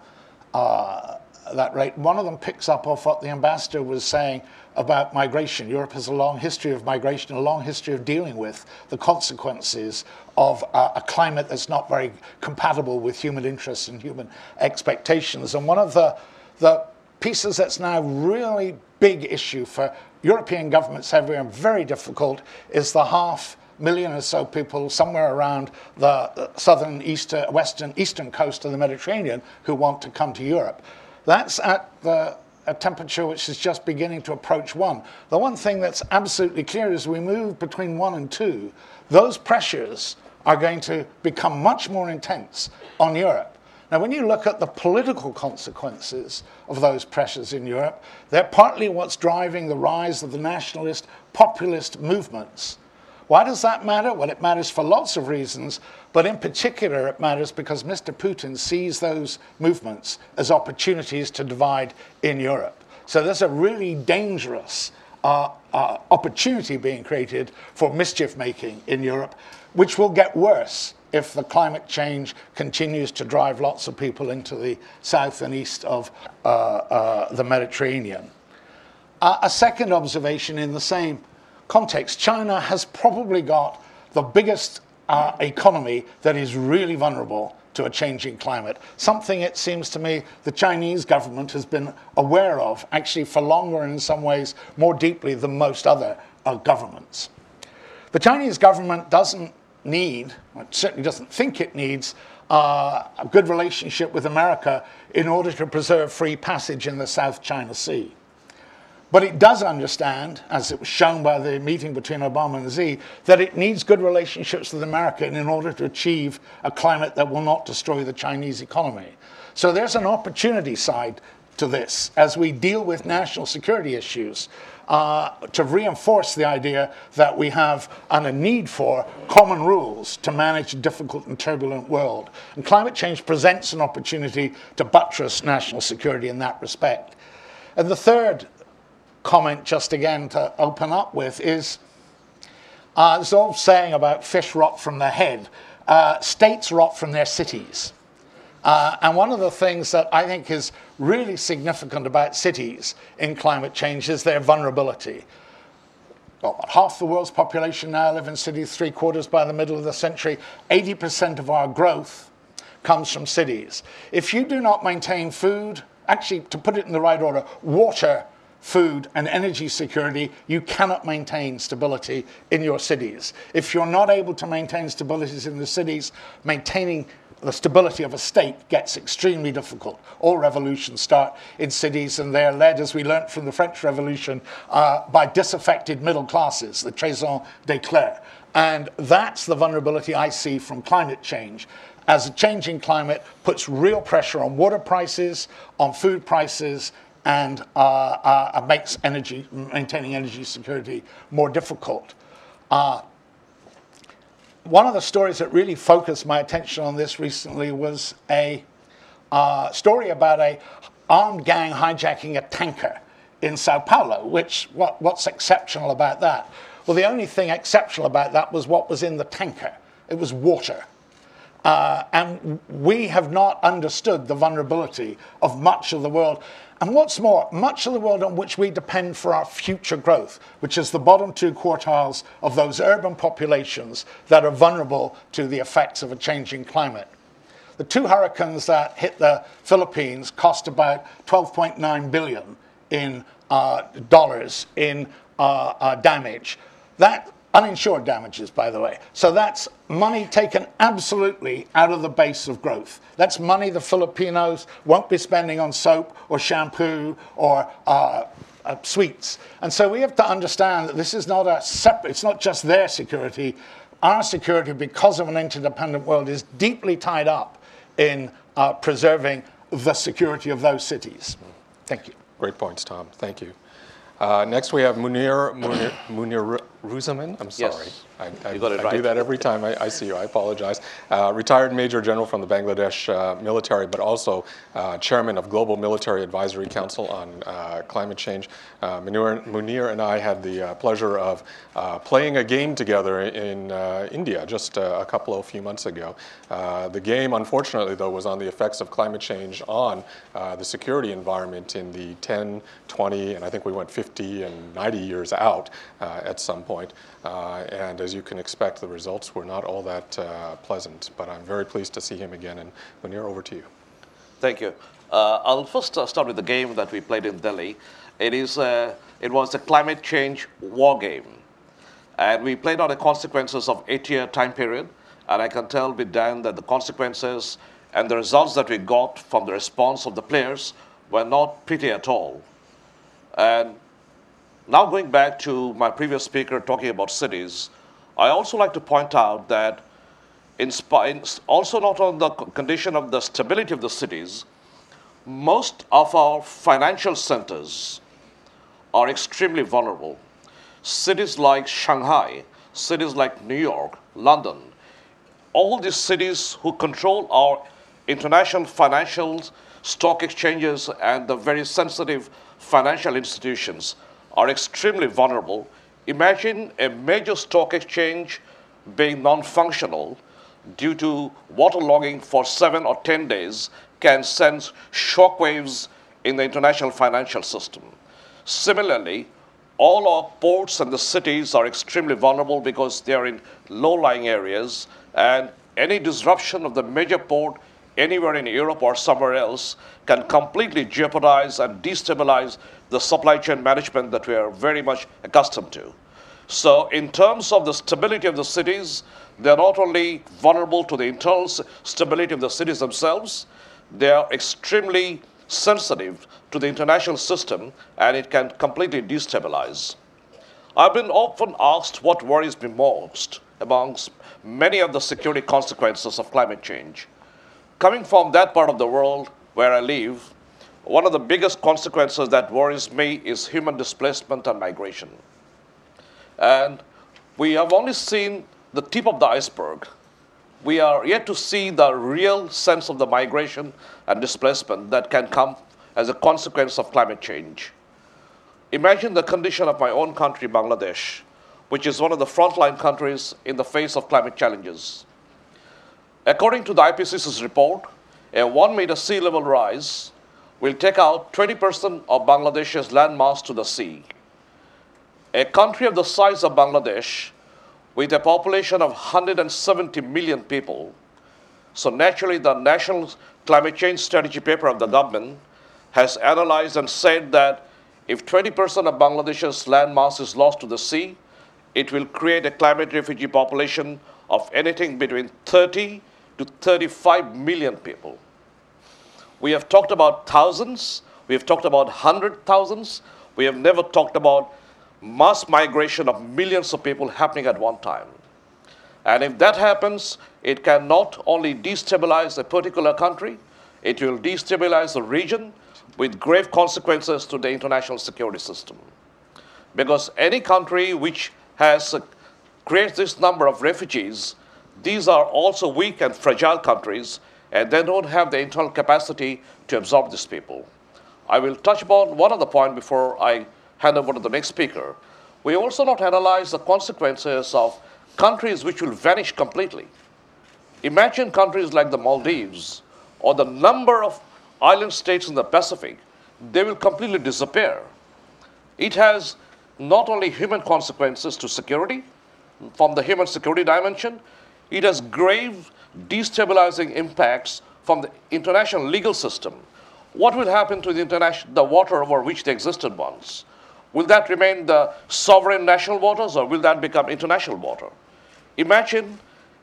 uh, that right. One of them picks up off what the ambassador was saying about migration. Europe has a long history of migration, a long history of dealing with the consequences of uh, a climate that's not very compatible with human interests and human expectations. And one of the, the pieces that's now really big issue for European governments everywhere and very difficult is the half million or so people somewhere around the southern, eastern, uh, western, eastern coast of the Mediterranean who want to come to Europe. That's at the a temperature which is just beginning to approach one. The one thing that's absolutely clear is we move between one and two, those pressures are going to become much more intense on Europe. Now, when you look at the political consequences of those pressures in Europe, they're partly what's driving the rise of the nationalist, populist movements why does that matter? Well, it matters for lots of reasons, but in particular, it matters because Mr. Putin sees those movements as opportunities to divide in Europe. So there's a really dangerous uh, uh, opportunity being created for mischief making in Europe, which will get worse if the climate change continues to drive lots of people into the south and east of uh, uh the Mediterranean. Uh, a second observation in the same context, China has probably got the biggest uh, economy that is really vulnerable to a changing climate. Something it seems to me the Chinese government has been aware of, actually for longer and in some ways more deeply than most other uh, governments. The Chinese government doesn't need, it certainly doesn't think it needs, uh, a good relationship with America in order to preserve free passage in the South China Sea. But it does understand, as it was shown by the meeting between Obama and Xi, that it needs good relationships with America in order to achieve a climate that will not destroy the Chinese economy. So there's an opportunity side to this as we deal with national security issues uh, to reinforce the idea that we have and a need for common rules to manage a difficult and turbulent world. And climate change presents an opportunity to buttress national security in that respect. And the third comment, just again to open up with, is uh, this old saying about fish rot from their head. Uh, states rot from their cities. Uh, and one of the things that I think is really significant about cities in climate change is their vulnerability. Well, half the world's population now live in cities, three quarters by the middle of the century. 80% of our growth comes from cities. If you do not maintain food, actually, to put it in the right order, water, food, and energy security, you cannot maintain stability in your cities. If you're not able to maintain stability in the cities, maintaining the stability of a state gets extremely difficult. All revolutions start in cities, and they're led, as we learnt from the French Revolution, uh, by disaffected middle classes, the trahison des clercs. And that's the vulnerability I see from climate change. As a changing climate puts real pressure on water prices, on food prices, and uh, uh, makes energy, maintaining energy security more difficult. Uh, one of the stories that really focused my attention on this recently was a uh, story about a armed gang hijacking a tanker in Sao Paulo. Which what, what's exceptional about that? Well, the only thing exceptional about that was what was in the tanker. It was water. Uh, and we have not understood the vulnerability of much of the world. And what's more, much of the world on which we depend for our future growth, which is the bottom two quartiles of those urban populations that are vulnerable to the effects of a changing climate. The two hurricanes that hit the Philippines cost about 12.9 billion in uh, dollars in uh, uh, damage. That Uninsured damages, by the way. So that's money taken absolutely out of the base of growth. That's money the Filipinos won't be spending on soap or shampoo or uh, uh, sweets. And so we have to understand that this is not a separate, it's not just their security. Our security, because of an interdependent world, is deeply tied up in uh, preserving the security of those cities. Thank you. Great points, Tom. Thank you. Uh, next, we have Munir, Munir, Munir Ruzaman. I'm sorry. Yes. I, I, You got it I right. do that every time I, I see you. I apologize. Uh, retired Major General from the Bangladesh uh, military, but also uh, Chairman of Global Military Advisory Council on uh, Climate Change. Uh, Munir, Munir and I had the uh, pleasure of uh, playing a game together in uh, India just uh, a couple of few months ago. Uh, the game, unfortunately, though, was on the effects of climate change on uh, the security environment in the 10, 20, and I think we went 50 and 90 years out at some point. Uh, and as you can expect, the results were not all that uh, pleasant. But I'm very pleased to see him again. And Munir, over to you. Thank you. Uh, I'll first uh, start with the game that we played in Delhi. It is uh, it was a climate change war game, and we played on the consequences of eight-year time period. And I can tell with Dan that the consequences and the results that we got from the response of the players were not pretty at all. And now going back to my previous speaker talking about cities, I also like to point out that in also not on the condition of the stability of the cities, most of our financial centers are extremely vulnerable. Cities like Shanghai, cities like New York, London, all these cities who control our international financial stock exchanges and the very sensitive financial institutions are extremely vulnerable. Imagine a major stock exchange being non functional due to waterlogging for seven or 10 days can send shockwaves in the international financial system. Similarly, all our ports and the cities are extremely vulnerable because they are in low lying areas, and any disruption of the major port anywhere in Europe or somewhere else can completely jeopardize and destabilize the supply chain management that we are very much accustomed to. So, in terms of the stability of the cities, they're not only vulnerable to the internal stability of the cities themselves, they are extremely sensitive to the international system and it can completely destabilize. I've been often asked what worries me most amongst many of the security consequences of climate change. Coming from that part of the world where I live, one of the biggest consequences that worries me is human displacement and migration. And we have only seen the tip of the iceberg. We are yet to see the real sense of the migration and displacement that can come as a consequence of climate change. Imagine the condition of my own country, Bangladesh, which is one of the frontline countries in the face of climate challenges. According to the IPCC's report, a one meter sea level rise will take out 20% of Bangladesh's land mass to the sea. A country of the size of Bangladesh, with a population of 170 million people, so naturally the National Climate Change Strategy paper of the government has analyzed and said that if 20% of Bangladesh's land mass is lost to the sea, it will create a climate refugee population of anything between 30 to 35 million people. We have talked about thousands, we have talked about hundred thousands, we have never talked about mass migration of millions of people happening at one time. And if that happens, it can not only destabilize a particular country, it will destabilize the region with grave consequences to the international security system. Because any country which has uh, creates this number of refugees, these are also weak and fragile countries, and they don't have the internal capacity to absorb these people. I will touch upon one other point before I hand over to the next speaker. We also not analyze the consequences of countries which will vanish completely. Imagine countries like the Maldives or the number of island states in the Pacific, they will completely disappear. It has not only human consequences to security, from the human security dimension, it has grave destabilizing impacts from the international legal system. What will happen to the, international, the water over which they existed once? Will that remain the sovereign national waters or will that become international water? Imagine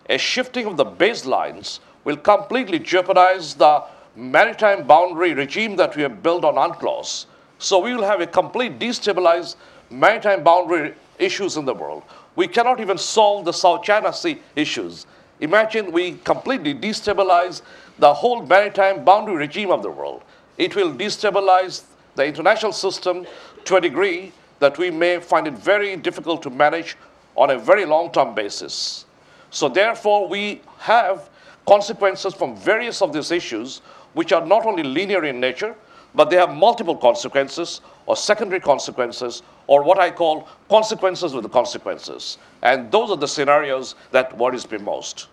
a shifting of the baselines will completely jeopardize the maritime boundary regime that we have built on UNCLOS. So we will have a complete destabilized maritime boundary issues in the world. We cannot even solve the South China Sea issues. Imagine we completely destabilize the whole maritime boundary regime of the world. It will destabilize the international system to a degree that we may find it very difficult to manage on a very long term basis. So, therefore, we have consequences from various of these issues which are not only linear in nature, but they have multiple consequences or secondary consequences or what I call consequences with the consequences. And those are the scenarios that worries me most.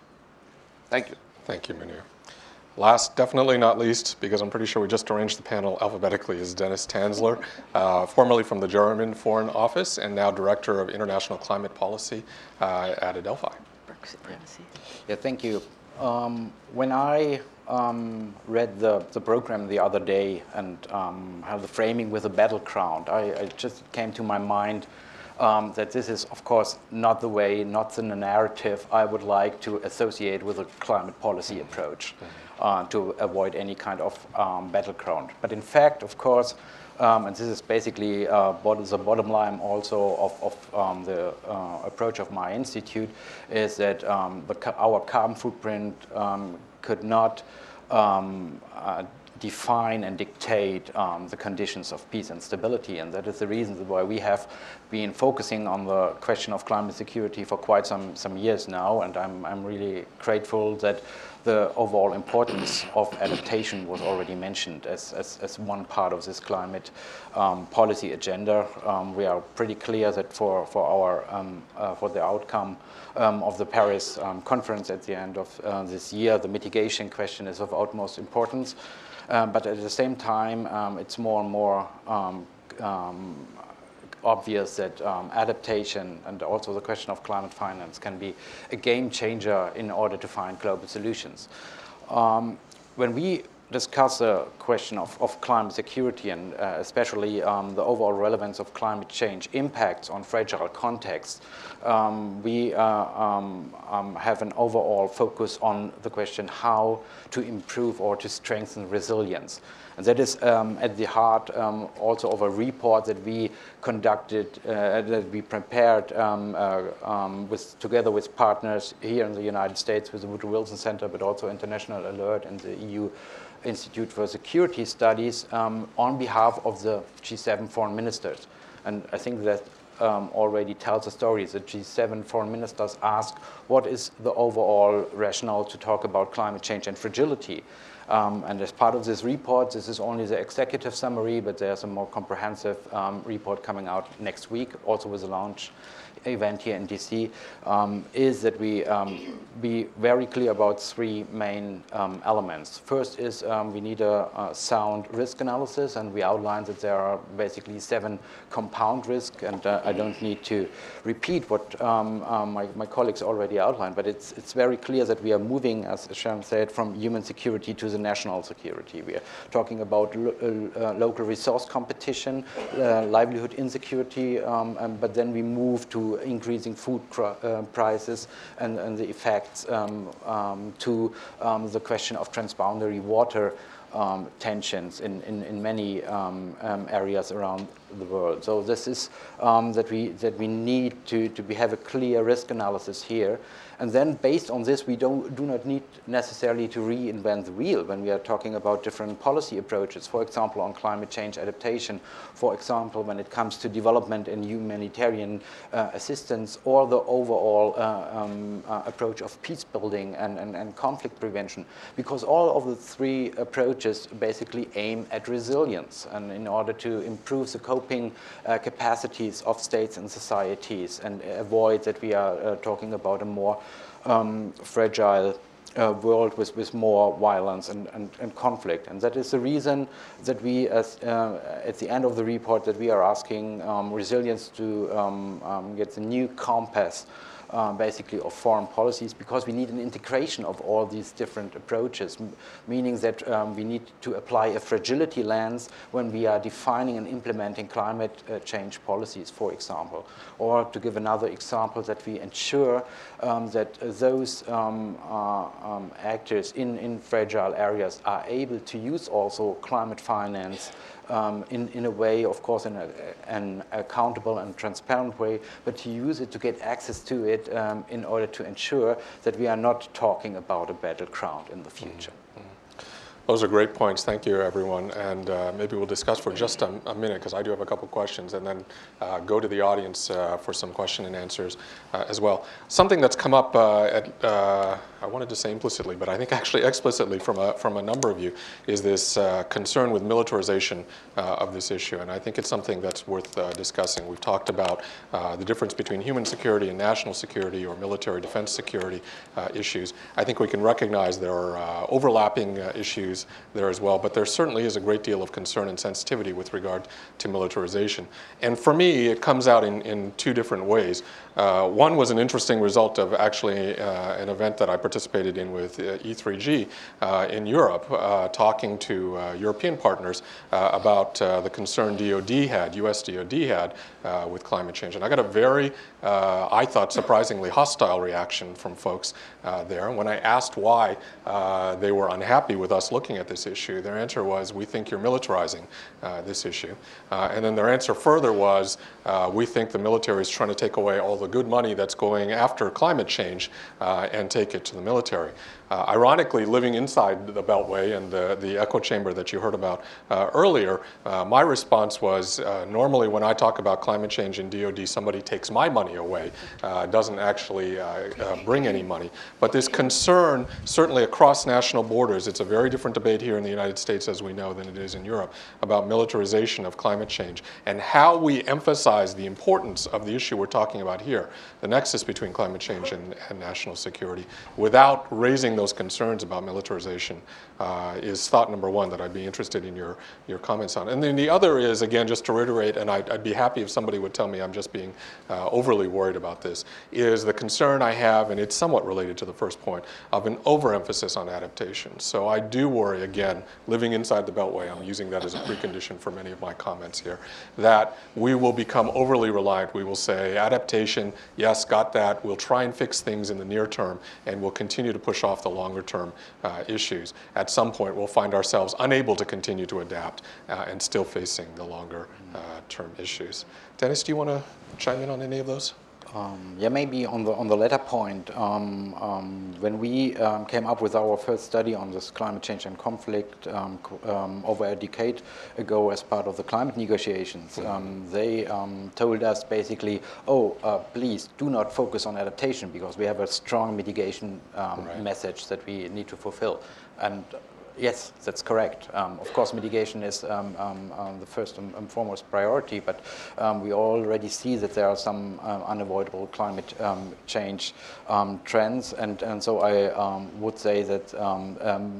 Thank you. Thank you, Manu. Last, definitely not least, because I'm pretty sure we just arranged the panel alphabetically, is Dennis Tänzler, uh, formerly from the German Foreign Office and now Director of International Climate Policy uh, at Adelphi. Yeah, thank you. Um, when I um, read the, the program the other day and um, how the framing with a battleground, I, I just came to my mind um, that this is, of course, not the way, not the narrative I would like to associate with a climate policy approach uh, to avoid any kind of um, battleground. But in fact, of course, um, and this is basically uh, the bottom line also of, of um, the uh, approach of my institute, is that um, the, our carbon footprint um, could not um, uh, define and dictate um, the conditions of peace and stability. And that is the reason why we have been focusing on the question of climate security for quite some, some years now. And I'm, I'm really grateful that the overall importance of adaptation was already mentioned as, as, as one part of this climate um, policy agenda. Um, we are pretty clear that for, for, our, um, uh, for the outcome um, of the Paris um, conference at the end of uh, this year, the mitigation question is of utmost importance. Um, but at the same time, it's more and more obvious that um, adaptation and also the question of climate finance can be a game changer in order to find global solutions. Um, when we discuss the question of, of climate security and uh, especially um, the overall relevance of climate change impacts on fragile contexts, um, we uh, um, um, have an overall focus on the question how to improve or to strengthen resilience. And that is um, at the heart um, also of a report that we conducted, uh, that we prepared um, uh, with, together with partners here in the United States with the Woodrow Wilson Center, but also International Alert and the EU Institute for Security Studies um, on behalf of the G7 foreign ministers. And I think that um, already tells a story. The G7 foreign ministers ask what is the overall rationale to talk about climate change and fragility. Um, and as part of this report, this is only the executive summary, but there's a more comprehensive um, report coming out next week, also with the launch event here in DC um, is that we um, be very clear about three main um, elements. First is um, we need a, a, sound risk analysis, and we outlined that there are basically seven compound risk, and uh, I don't need to repeat what um, um, my, my, colleagues already outlined, but it's, it's very clear that we are moving, as Sharon said, from human security to the national security. We are talking about lo uh, local resource competition, uh, livelihood insecurity, and but then we move to increasing food uh, prices and, and, the effects um, um, to um, the question of transboundary water um, tensions in, in, in many areas around the world. So this is that, we, that we need to, to have a clear risk analysis here and then based on this, we don't, do not need necessarily to reinvent the wheel when we are talking about different policy approaches, for example, on climate change adaptation, for example, when it comes to development and humanitarian uh, assistance, or the overall uh, um, uh, approach of peace building and, and, and conflict prevention. Because all of the three approaches basically aim at resilience and in order to improve the coping uh, capacities of states and societies and avoid that we are uh, talking about a more um, fragile uh, world with, with more violence and, and, and, conflict. And that is the reason that we, as, uh, at the end of the report, that we are asking um, resilience to um, um get the new compass um, basically of foreign policies because we need an integration of all these different approaches, meaning that um, we need to apply a fragility lens when we are defining and implementing climate uh, change policies, for example. Or to give another example, that we ensure um, that those um, uh, um, actors in, in fragile areas are able to use also climate finance um, in, in a way, of course, in a, an accountable and transparent way, but to use it to get access to it um, in order to ensure that we are not talking about a battleground in the future. Mm -hmm. Those are great points. Thank you, everyone. And uh, maybe we'll discuss for just a, a minute, because I do have a couple questions, and then uh, go to the audience uh, for some question and answers uh, as well. Something that's come up uh, at, uh, I wanted to say implicitly, but I think actually explicitly from a, from a number of you, is this uh, concern with militarization uh, of this issue. And I think it's something that's worth uh, discussing. We've talked about the difference between human security and national security or military defense security issues. I think we can recognize there are overlapping issues issues there as well, but there certainly is a great deal of concern and sensitivity with regard to militarization. And for me, it comes out in, in two different ways. Uh, one was an interesting result of actually uh, an event that I participated in with uh, E3G uh, in Europe, uh, talking to uh, European partners about the concern DoD had, US DoD had, with climate change. And I got a very, I thought, surprisingly hostile reaction from folks there. When I asked why they were unhappy with us looking at this issue, their answer was, we think you're militarizing this issue. and then their answer further was, we think the military is trying to take away all the the good money that's going after climate change uh, and take it to the military. Uh, ironically, living inside the Beltway and the, the echo chamber that you heard about uh, earlier, uh, my response was uh, normally when I talk about climate change in DoD, somebody takes my money away, uh, doesn't actually bring any money. But this concern, certainly across national borders, it's a very different debate here in the United States, as we know, than it is in Europe, about militarization of climate change and how we emphasize the importance of the issue we're talking about here, the nexus between climate change and, and national security, without raising those concerns about militarization uh, is thought number one that I'd be interested in your, your comments on. And then the other is, again, just to reiterate, and I'd, I'd be happy if somebody would tell me I'm just being uh, overly worried about this, is the concern I have, and it's somewhat related to the first point, of an overemphasis on adaptation. So I do worry again, living inside the Beltway, I'm using that as a precondition for many of my comments here, that we will become overly reliant. We will say, adaptation, yes, got that. We'll try and fix things in the near term, and we'll continue to push off the longer term uh, issues. Some point, we'll find ourselves unable to continue to adapt uh, and still facing the longer uh, term issues. Dennis, do you want to chime in on any of those? Um, yeah, maybe on the on the latter point, um, um, when we um, came up with our first study on this climate change and conflict um, um, over a decade ago, as part of the climate negotiations, they told us basically, "Oh, uh, please do not focus on adaptation because we have a strong mitigation right. message that we need to fulfill." And Yes, that's correct. Um, of course, mitigation is um, um, um the first and foremost priority, but um, we already see that there are some um, unavoidable climate change trends, and, and so I would say that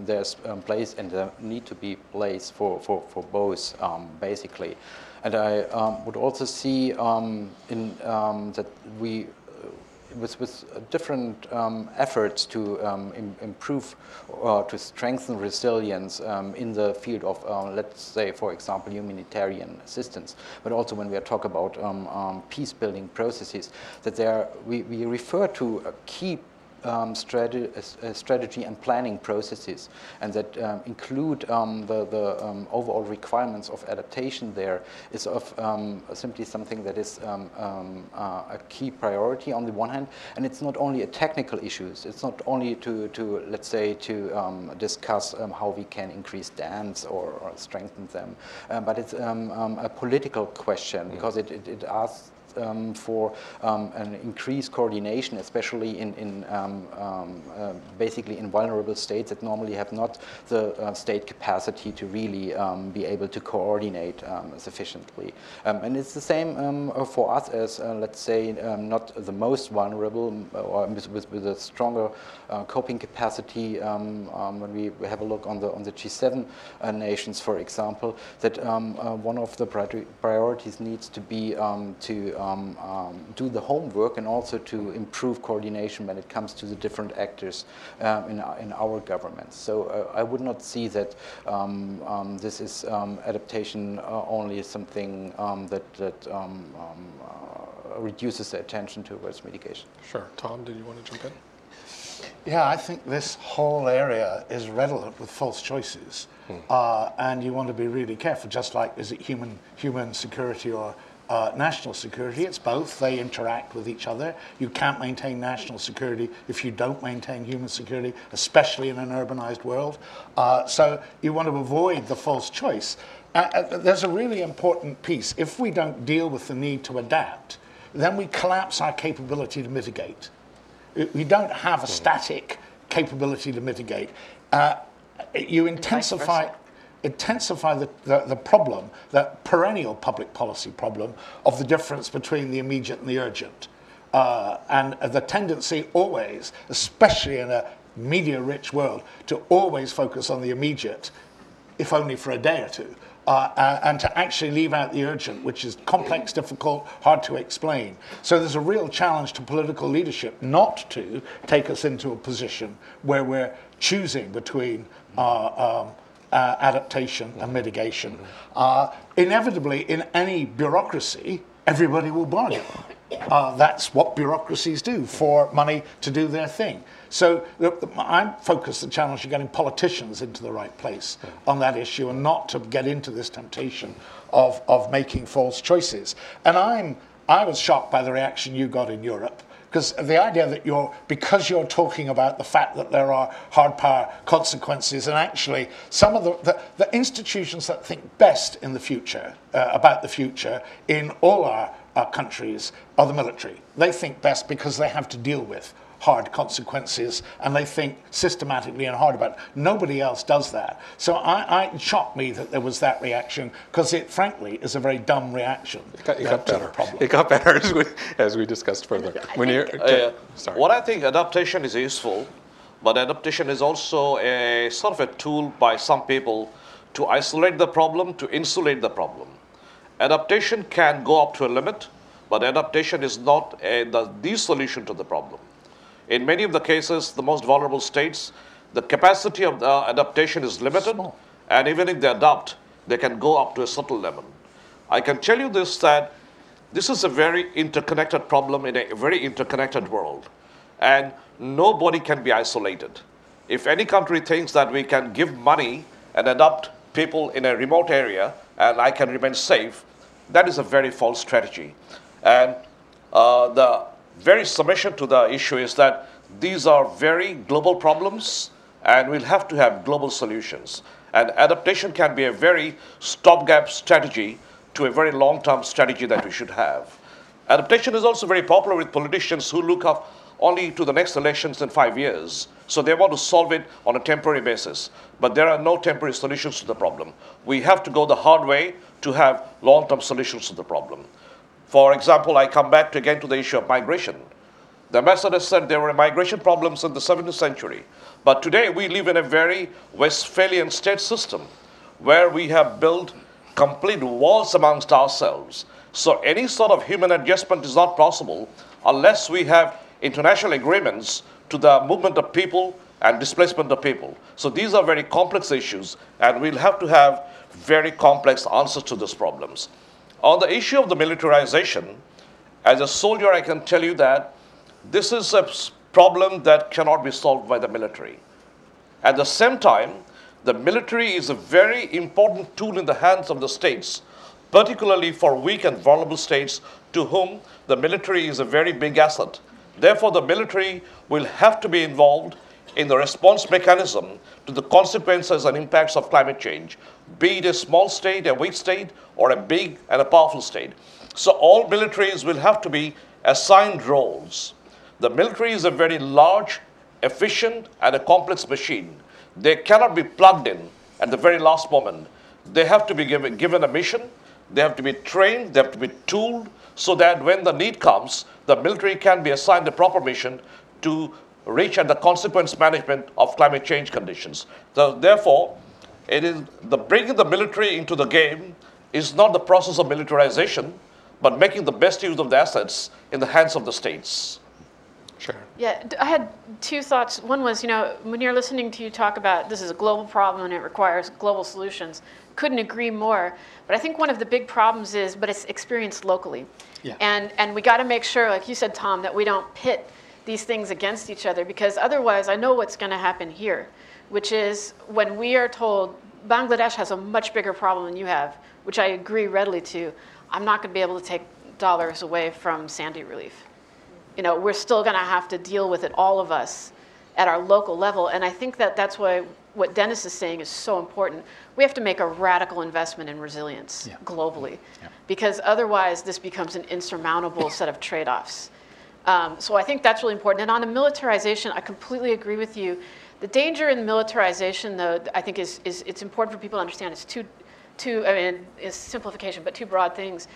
there's a place and there need to be place for, for, for both, basically. And I would also see in that we with, with different um, efforts to um, Im improve or uh, to strengthen resilience um, in the field of, uh, let's say, for example, humanitarian assistance, but also when we talk about um, um, peace building processes, that there we, we refer to a key um, strategy, uh, strategy, and planning processes, and that um, include um, the, the um, overall requirements of adaptation there is of um, simply something that is um, uh, a key priority on the one hand, and it's not only a technical issues. It's not only to, to let's say, to discuss how we can increase dams or, or strengthen them, but it's a political question because it, it, it asks um, for um, an increased coordination, especially in, in um, um uh, basically in vulnerable states that normally have not the uh, state capacity to really um, be able to coordinate sufficiently. and it's the same for us as, uh, let's say, not the most vulnerable or with, with, a stronger coping capacity when we have a look on the, on the G7 uh, nations, for example, that uh, one of the priorities needs to be to um, um, do the homework and also to improve coordination when it comes to the different actors um, in, in our governments. So uh, I would not see that um, um, this is um, adaptation uh, only something that, that uh, reduces the attention towards mitigation. Sure. Tom, did you want to jump in? Yeah, I think this whole area is redolent with false choices, hmm. uh, and you want to be really careful. Just like is it human human security or uh, national security. It's both. They interact with each other. You can't maintain national security if you don't maintain human security, especially in an urbanized world. Uh, so you want to avoid the false choice. Uh, uh there's a really important piece. If we don't deal with the need to adapt, then we collapse our capability to mitigate. We don't have a static capability to mitigate. Uh, you intensify intensify the, the, the, problem, that perennial public policy problem of the difference between the immediate and the urgent. Uh, and the tendency always, especially in a media rich world, to always focus on the immediate, if only for a day or two. Uh, uh, and to actually leave out the urgent, which is complex, difficult, hard to explain. So there's a real challenge to political leadership not to take us into a position where we're choosing between uh, um, uh, adaptation and mitigation. Uh, inevitably, in any bureaucracy, everybody will bargain. Uh, that's what bureaucracies do for money to do their thing. So the, the, I'm focused the challenge of getting politicians into the right place on that issue and not to get into this temptation of, of making false choices. And I'm, I was shocked by the reaction you got in Europe because the idea that you're, because you're talking about the fact that there are hard power consequences, and actually some of the, the, the institutions that think best in the future, uh, about the future, in all our, our countries are the military. They think best because they have to deal with hard consequences and they think systematically and hard about it. Nobody else does that. So I, it shocked me that there was that reaction because it frankly is a very dumb reaction. It got, it got better. It got better as we, as we discussed further. When you're, uh, sorry. What I think adaptation is useful, but adaptation is also a sort of a tool by some people to isolate the problem, to insulate the problem. Adaptation can go up to a limit, but adaptation is not a, the, the solution to the problem. In many of the cases, the most vulnerable states, the capacity of the adaptation is limited, Small. and even if they adopt, they can go up to a certain level. I can tell you this that this is a very interconnected problem in a very interconnected world, and nobody can be isolated. If any country thinks that we can give money and adopt people in a remote area and I can remain safe, that is a very false strategy. And uh, the very submission to the issue is that these are very global problems and we'll have to have global solutions. And adaptation can be a very stopgap strategy to a very long term strategy that we should have. Adaptation is also very popular with politicians who look up only to the next elections in five years. So they want to solve it on a temporary basis. But there are no temporary solutions to the problem. We have to go the hard way to have long term solutions to the problem. For example, I come back again to the issue of migration. The ambassador said there were migration problems in the 17th century. But today we live in a very Westphalian state system where we have built complete walls amongst ourselves. So any sort of human adjustment is not possible unless we have international agreements to the movement of people and displacement of people. So these are very complex issues, and we'll have to have very complex answers to these problems. On the issue of the militarization, as a soldier, I can tell you that this is a problem that cannot be solved by the military. At the same time, the military is a very important tool in the hands of the states, particularly for weak and vulnerable states to whom the military is a very big asset. Therefore, the military will have to be involved in the response mechanism to the consequences and impacts of climate change, be it a small state, a weak state, or a big and a powerful state. So, all militaries will have to be assigned roles. The military is a very large, efficient, and a complex machine. They cannot be plugged in at the very last moment. They have to be given, given a mission, they have to be trained, they have to be tooled, so that when the need comes, the military can be assigned a proper mission to reach at the consequence management of climate change conditions. So, therefore, it is the bringing the military into the game is not the process of militarization, but making the best use of the assets in the hands of the states. Sure. Yeah, I had two thoughts. One was, you know, when you're listening to you talk about this is a global problem and it requires global solutions, couldn't agree more. But I think one of the big problems is, but it's experienced locally. Yeah. And and we got to make sure, like you said, Tom, that we don't pit these things against each other because otherwise, I know what's going to happen here, which is when we are told Bangladesh has a much bigger problem than you have, which I agree readily to. I'm not going to be able to take dollars away from Sandy relief you know, we're still going to have to deal with it, all of us, at our local level. And I think that that's why what Dennis is saying is so important. We have to make a radical investment in resilience Yeah. globally, because otherwise this becomes an insurmountable set of trade-offs. Um, so I think that's really important. And on the militarization, I completely agree with you. The danger in militarization, though, I think is, is it's important for people to understand. It's two, two. I mean, it's simplification, but two broad things.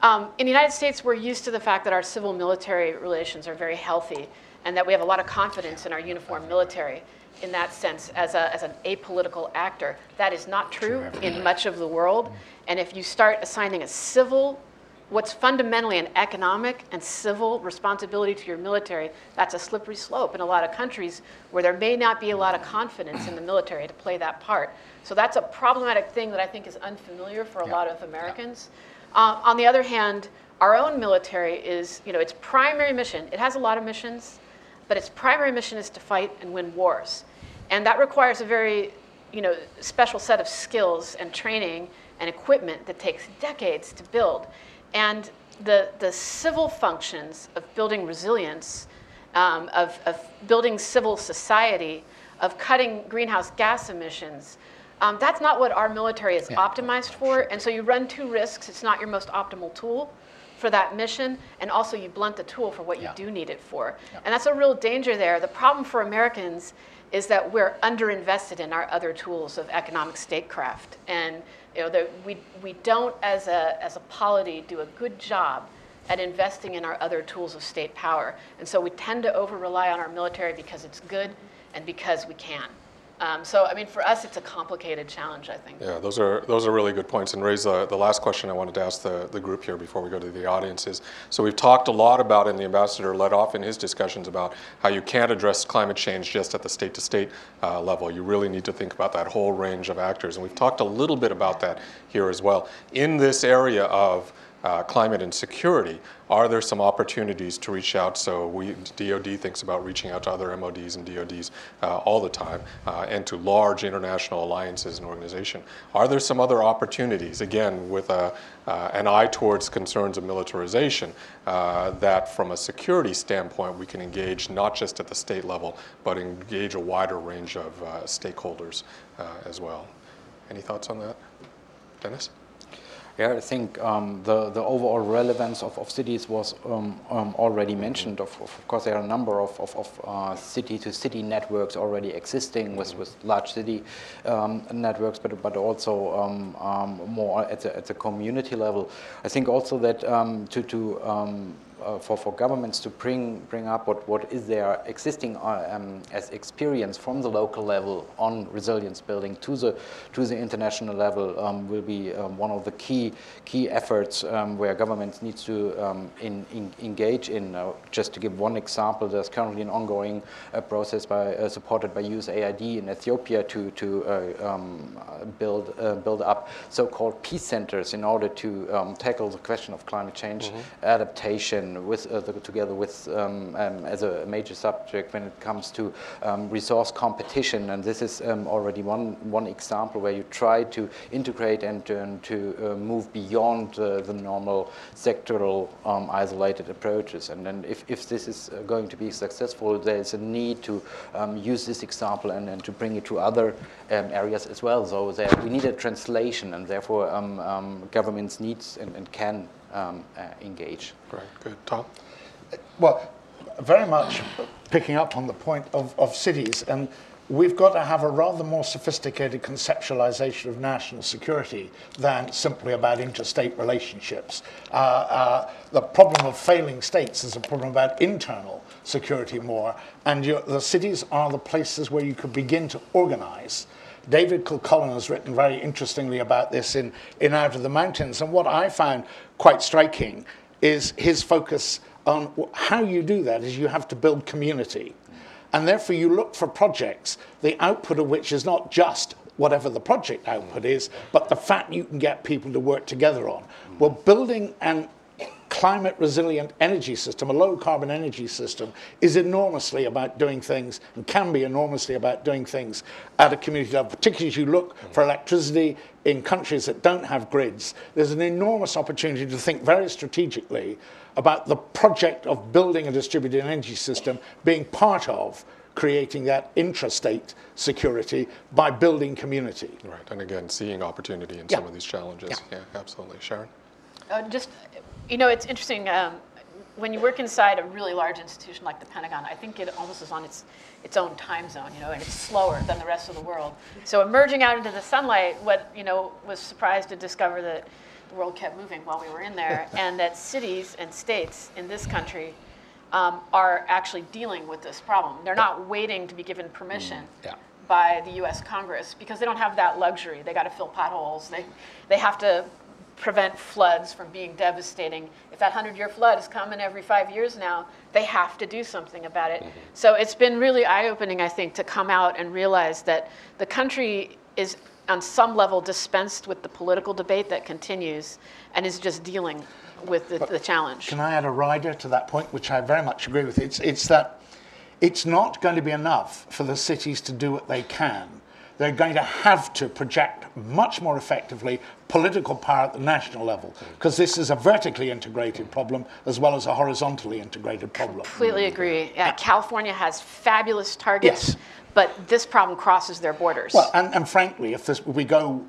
Um, in the United States, we're used to the fact that our civil-military relations are very healthy, and that we have a lot of confidence in our uniformed military. In that sense, as, a, as an apolitical actor, that is not true in much of the world. And if you start assigning a civil what's fundamentally an economic and civil responsibility to your military, that's a slippery slope in a lot of countries where there may not be a lot of confidence in the military to play that part. So that's a problematic thing that I think is unfamiliar for a lot of Americans. Uh, on the other hand, our own military is, you know, its primary mission, it has a lot of missions, but its primary mission is to fight and win wars. And that requires a very, you know, special set of skills and training and equipment that takes decades to build. And the, the civil functions of building resilience, um, of, of building civil society, of cutting greenhouse gas emissions, um, that's not what our military is optimized for. And so you run two risks. It's not your most optimal tool for that mission, and also you blunt the tool for what you do need it for. And that's a real danger there. The problem for Americans is that we're underinvested in our other tools of economic statecraft. And you know, that we, we don't, as a, as a polity, do a good job at investing in our other tools of state power. And so we tend to over rely on our military because it's good and because we can. Um, so, I mean, for us, it's a complicated challenge, I think. Yeah, those are those are really good points, and raise the, the last question I wanted to ask the, the group here before we go to the audience is. So we've talked a lot about, and the ambassador led off in his discussions about how you can't address climate change just at the state-to-state uh, level. You really need to think about that whole range of actors, and we've talked a little bit about that here as well. In this area of uh, climate and security, are there some opportunities to reach out? So we, DoD thinks about reaching out to other MODs and DoDs uh, all the time, uh, and to large international alliances and organizations. Are there some other opportunities, again, with a, uh, an eye towards concerns of militarization, uh, that from a security standpoint we can engage not just at the state level, but engage a wider range of uh, stakeholders as well? Any thoughts on that, Dennis? Yeah, I think um, the, the overall relevance of, of cities was um, um, already mentioned. Of, of, course, there are a number of, of, of uh, city-to-city networks already existing with, with large city um, networks, but, but also um, um, more at the, at the community level. I think also that to, to uh, for, for governments to bring, bring up what, what is their existing uh, um, as experience from the local level on resilience building to the, to the international level um, will be um, one of the key, key efforts um, where governments need to um, in, in, engage in. Uh, just to give one example, there's currently an ongoing uh, process by, uh, supported by USAID in Ethiopia to, to uh, um, build, build up so-called peace centers in order to tackle the question of climate change mm-hmm. adaptation with, uh, the, together with um, um, as a major subject when it comes to um, resource competition. And this is um, already one, one example where you try to integrate and, to uh, move beyond uh, the normal sectoral um, isolated approaches. And then if, if this is uh, going to be successful, there's a need to use this example and, and to bring it to other areas as well. So there, we need a translation and therefore governments need and, and can um, uh, engage. Right, good. Tom? Well, very much picking up on the point of, of cities, and we've got to have a rather more sophisticated conceptualization of national security than simply about interstate relationships. Uh, uh, the problem of failing states is a problem about internal security more, and the cities are the places where you could begin to organize David Kilcullen has written very interestingly about this in, in Out of the Mountains. And what I found quite striking is his focus on how you do that is you have to build community. And therefore you look for projects, the output of which is not just whatever the project output is, but the fact you can get people to work together on. Well, building an climate resilient energy system, a low carbon energy system, is enormously about doing things and can be enormously about doing things at a community level, particularly as you look for electricity in countries that don't have grids. There's an enormous opportunity to think very strategically about the project of building a distributed energy system being part of creating that intrastate security by building community. Right, and again, seeing opportunity in yeah. some of these challenges. Yeah, yeah absolutely. Sharon? Uh, just you know, it's interesting. Um, when you work inside a really large institution like the Pentagon, I think it almost is on its, its own time zone, you know, and it's slower than the rest of the world. So emerging out into the sunlight, what, you know, was surprised to discover that the world kept moving while we were in there, and that cities and states in this country um, are actually dealing with this problem. They're not waiting to be given permission. Mm, yeah. By the U.S. Congress because they don't have that luxury. They got to fill potholes. They, they have to prevent floods from being devastating. If that 100 year flood is coming every five years now, they have to do something about it. Mm-hmm. So it's been really eye opening, I think, to come out and realize that the country is on some level dispensed with the political debate that continues and is just dealing with the, the challenge. Can I add a rider to that point, which I very much agree with? It's, it's that it's not going to be enough for the cities to do what they can they're going to have to project much more effectively political power at the national level because this is a vertically integrated problem as well as a horizontally integrated problem. Completely agree. Yeah, California has fabulous targets, yes. but this problem crosses their borders. Well, and, and frankly, if this, we go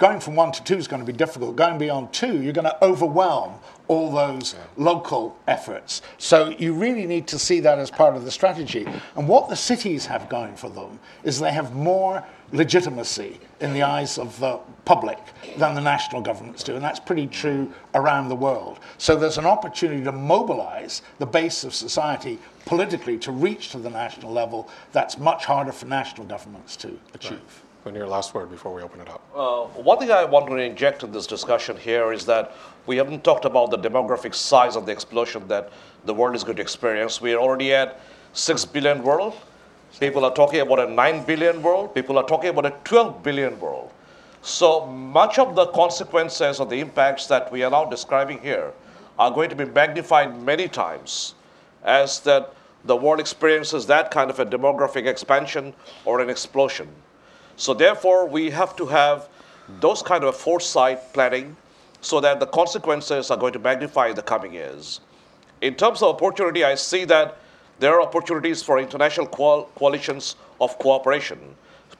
going from one to two is going to be difficult. Going beyond two, you're going to overwhelm all those local efforts. So you really need to see that as part of the strategy. And what the cities have going for them is they have more legitimacy in the eyes of the public than the national governments do. And that's pretty true around the world. So there's an opportunity to mobilize the base of society politically to reach to the national level that's much harder for national governments to achieve. And your last word before we open it up. Uh, one thing I want to inject in this discussion here is that we haven't talked about the demographic size of the explosion that the world is going to experience. We are already at 6 billion world. People are talking about a 9 billion world. People are talking about a 12 billion world. So much of the consequences of the impacts that we are now describing here are going to be magnified many times as that the world experiences that kind of a demographic expansion or an explosion. So therefore, we have to have those kind of foresight planning so that the consequences are going to magnify in the coming years. In terms of opportunity, I see that there are opportunities for international coalitions of cooperation,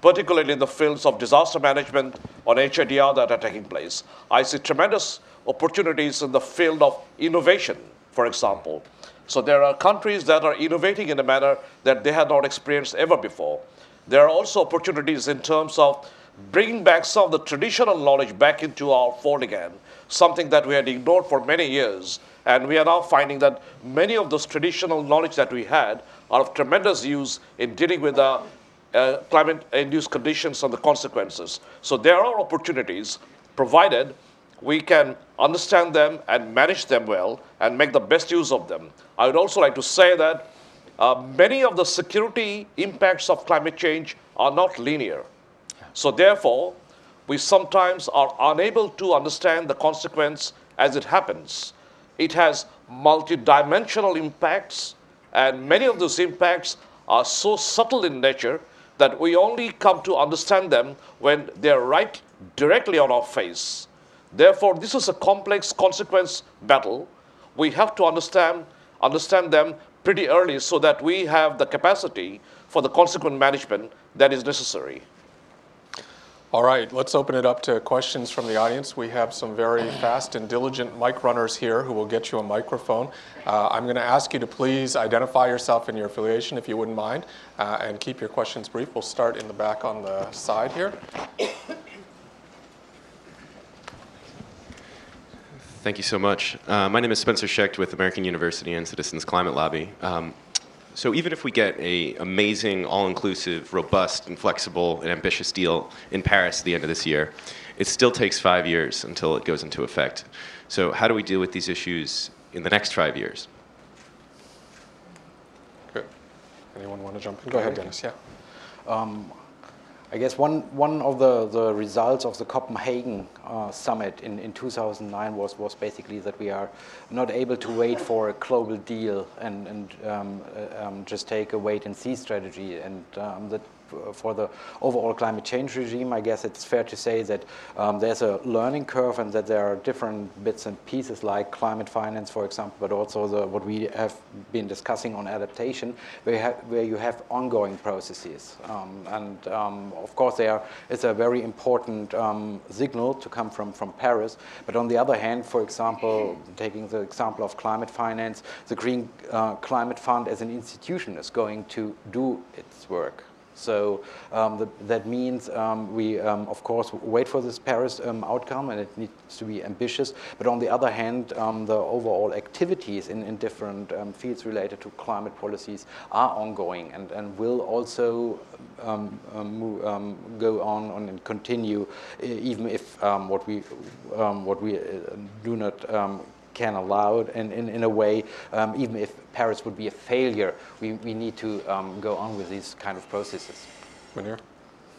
particularly in the fields of disaster management or HADR that are taking place. I see tremendous opportunities in the field of innovation, for example. So there are countries that are innovating in a manner that they had not experienced ever before. There are also opportunities in terms of bringing back some of the traditional knowledge back into our fold again, something that we had ignored for many years. And we are now finding that many of those traditional knowledge that we had are of tremendous use in dealing with the uh, climate-induced conditions and the consequences. So there are opportunities, provided we can understand them and manage them well and make the best use of them. I would also like to say that uh, many of the security impacts of climate change are not linear. So, therefore, we sometimes are unable to understand the consequence as it happens. It has multidimensional impacts, and many of those impacts are so subtle in nature that we only come to understand them when they're right directly on our face. Therefore, this is a complex consequence battle. We have to understand, understand them pretty early so that we have the capacity for the consequent management that is necessary. All right, let's open it up to questions from the audience. We have some very fast and diligent mic runners here who will get you a microphone. Uh, I'm going to ask you to please identify yourself and your affiliation if you wouldn't mind, uh, and keep your questions brief. We'll start in the back on the side here. Thank you so much. Uh, my name is Spencer Schecht with American University and Citizens Climate Lobby. Um, so even if we get a amazing, all-inclusive, robust, and flexible and ambitious deal in Paris at the end of this year, it still takes five years until it goes into effect. So how do we deal with these issues in the next five years? Good. Anyone want to jump in? Go ahead, Dennis. Yeah. Um, I guess one, one of the, the results of the Copenhagen uh, summit in, in 2009 was, was basically that we are not able to wait for a global deal and, and um, uh, um, just take a wait and see strategy. And um, that for the overall climate change regime, I guess it's fair to say that um, there's a learning curve and that there are different bits and pieces like climate finance, for example, but also the, what we have been discussing on adaptation, where you have, where you have ongoing processes. Um, and um, of course, there is a very important um, signal to come from, from Paris. But on the other hand, for example, taking the example of climate finance, the Green uh, Climate Fund as an institution is going to do its work. So um, the, that means um, we, um, of course, wait for this Paris um, outcome, and it needs to be ambitious. But on the other hand, um, the overall activities in, in different fields related to climate policies are ongoing and, and will also move, go on, and continue, even if what we what we uh, do not can allow it. And in, in a way, um, even if Paris would be a failure, we, we need to um, go on with these kind of processes. Munir?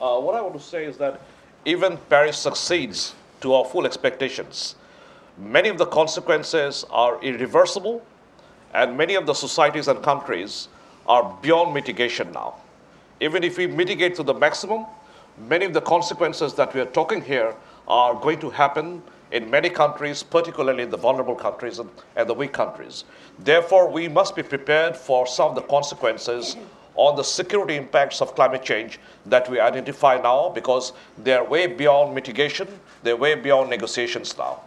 Uh, what I want to say is that even Paris succeeds to our full expectations, many of the consequences are irreversible, and many of the societies and countries are beyond mitigation now. Even if we mitigate to the maximum, many of the consequences that we are talking here are going to happen in many countries, particularly in the vulnerable countries and, and, the weak countries. Therefore, we must be prepared for some of the consequences on the security impacts of climate change that we identify now because they're way beyond mitigation, they're way beyond negotiations now.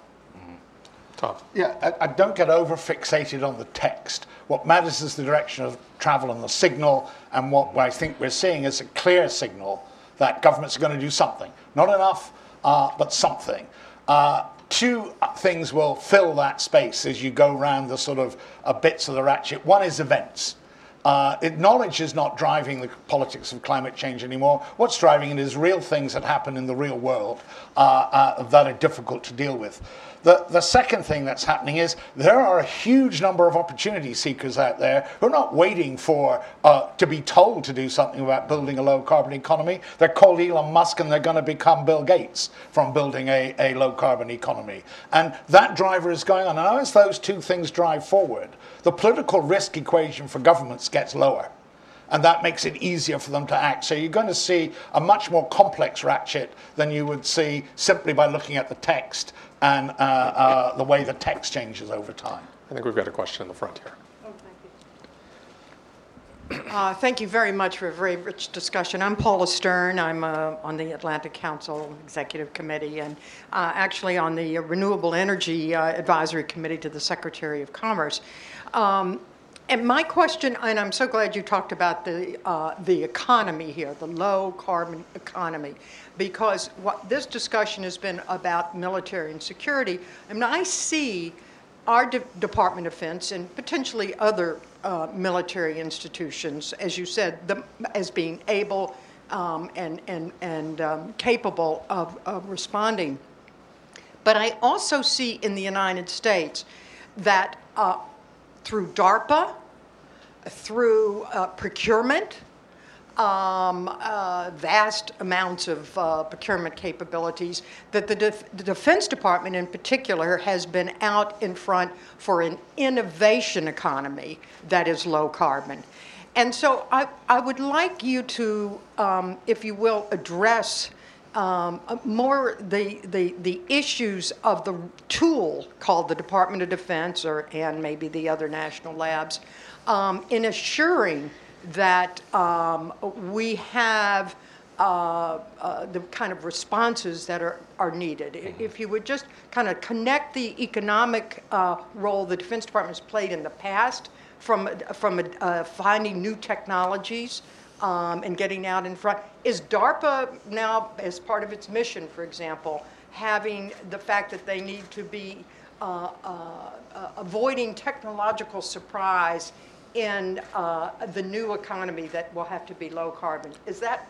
Tom. Yeah, I, I don't get over fixated on the text. What matters is the direction of travel and the signal, and what I think we're seeing is a clear signal that governments are going to do something. Not enough, uh, but something. Uh, two things will fill that space as you go around the sort of uh, bits of the ratchet. One is events. Uh, knowledge is not driving the politics of climate change anymore. What's driving it is real things that happen in the real world uh, uh, that are difficult to deal with. The, the second thing that's happening is there are a huge number of opportunity seekers out there who are not waiting for uh, to be told to do something about building a low carbon economy. They're called Elon Musk and they're going to become Bill Gates from building a, a low carbon economy. And that driver is going on. And as those two things drive forward, the political risk equation for governments gets lower and that makes it easier for them to act. So you're going to see a much more complex ratchet than you would see simply by looking at the text and uh, uh, the way the text changes over time. I think we've got a question in the front here. Uh, Thank you very much for a very rich discussion. I'm Paula Stern. I'm uh, on the Atlantic Council Executive Committee and uh, actually on the Renewable Energy uh, Advisory Committee to the Secretary of Commerce. Um, and my question, and I'm so glad you talked about the uh, the economy here, the low carbon economy, because what this discussion has been about military and security. I mean, I see our De- Department of Defense and potentially other uh, military institutions, as you said, the, as being able um, and and and um, capable of, of responding. But I also see in the United States that. Uh, through DARPA, through uh, procurement, um, uh, vast amounts of uh, procurement capabilities, that the, def- the, Defense Department in particular has been out in front for an innovation economy that is low carbon. And so I, I would like you to, um, if you will, address um, uh, more the, the, the issues of the tool called the Department of Defense or, and maybe the other national labs um, in assuring that um, we have uh, uh, the kind of responses that are, are needed. If you would just kind of connect the economic uh, role the Defense Department has played in the past from, from uh, finding new technologies um, and getting out in front. Is DARPA now, as part of its mission, for example, having the fact that they need to be uh, uh, uh avoiding technological surprise in uh, the new economy that will have to be low carbon? Is that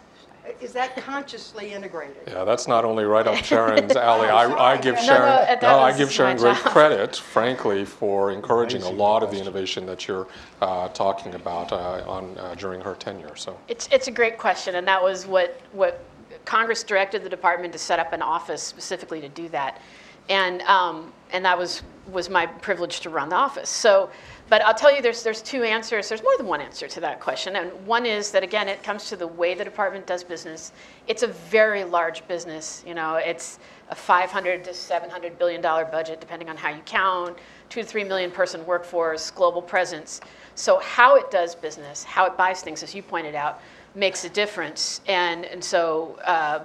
is that consciously integrated? Yeah, that's not only right up Sharon's alley. I, I give No, no, Sharon, that no, I give Sharon great job. credit, frankly, for encouraging a lot of the innovation that you're uh, talking about uh, on uh, during her tenure. So It's, it's a great question, and that was what, what Congress directed the department to set up an office specifically to do that. And, um, and that was, was my privilege to run the office. So, but I'll tell you, there's, there's two answers. There's more than one answer to that question. And one is that, again, it comes to the way the department does business. It's a very large business. You know, it's a 500 to 700 billion dollar budget, depending on how you count, two to three million person workforce, global presence. So how it does business, how it buys things, as you pointed out, makes a difference. And, and so uh,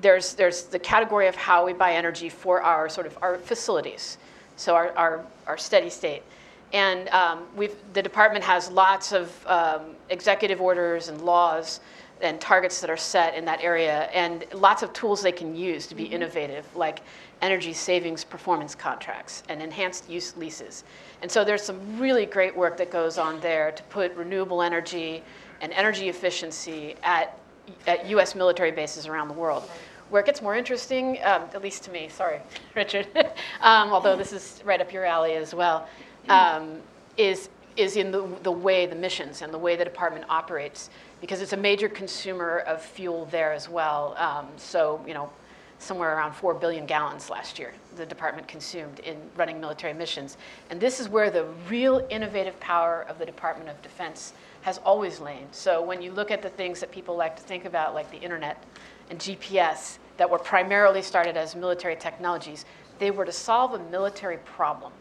there's, there's the category of how we buy energy for our sort of our facilities, so our, our, our steady state. And um, we've, the department has lots of um, executive orders and laws and targets that are set in that area, and lots of tools they can use to be innovative, like energy savings performance contracts and enhanced use leases. And so there's some really great work that goes on there to put renewable energy and energy efficiency at, at US military bases around the world. Where it gets more interesting, um, at least to me, sorry, Richard, um, although this is right up your alley as well, um, is, is in the, the way the missions and the way the department operates, because it's a major consumer of fuel there as well. Um, so, you know, somewhere around 4 billion gallons last year the department consumed in running military missions. And this is where the real innovative power of the Department of Defense has always lain. So when you look at the things that people like to think about, like the internet and GPS, that were primarily started as military technologies, they were to solve a military problem.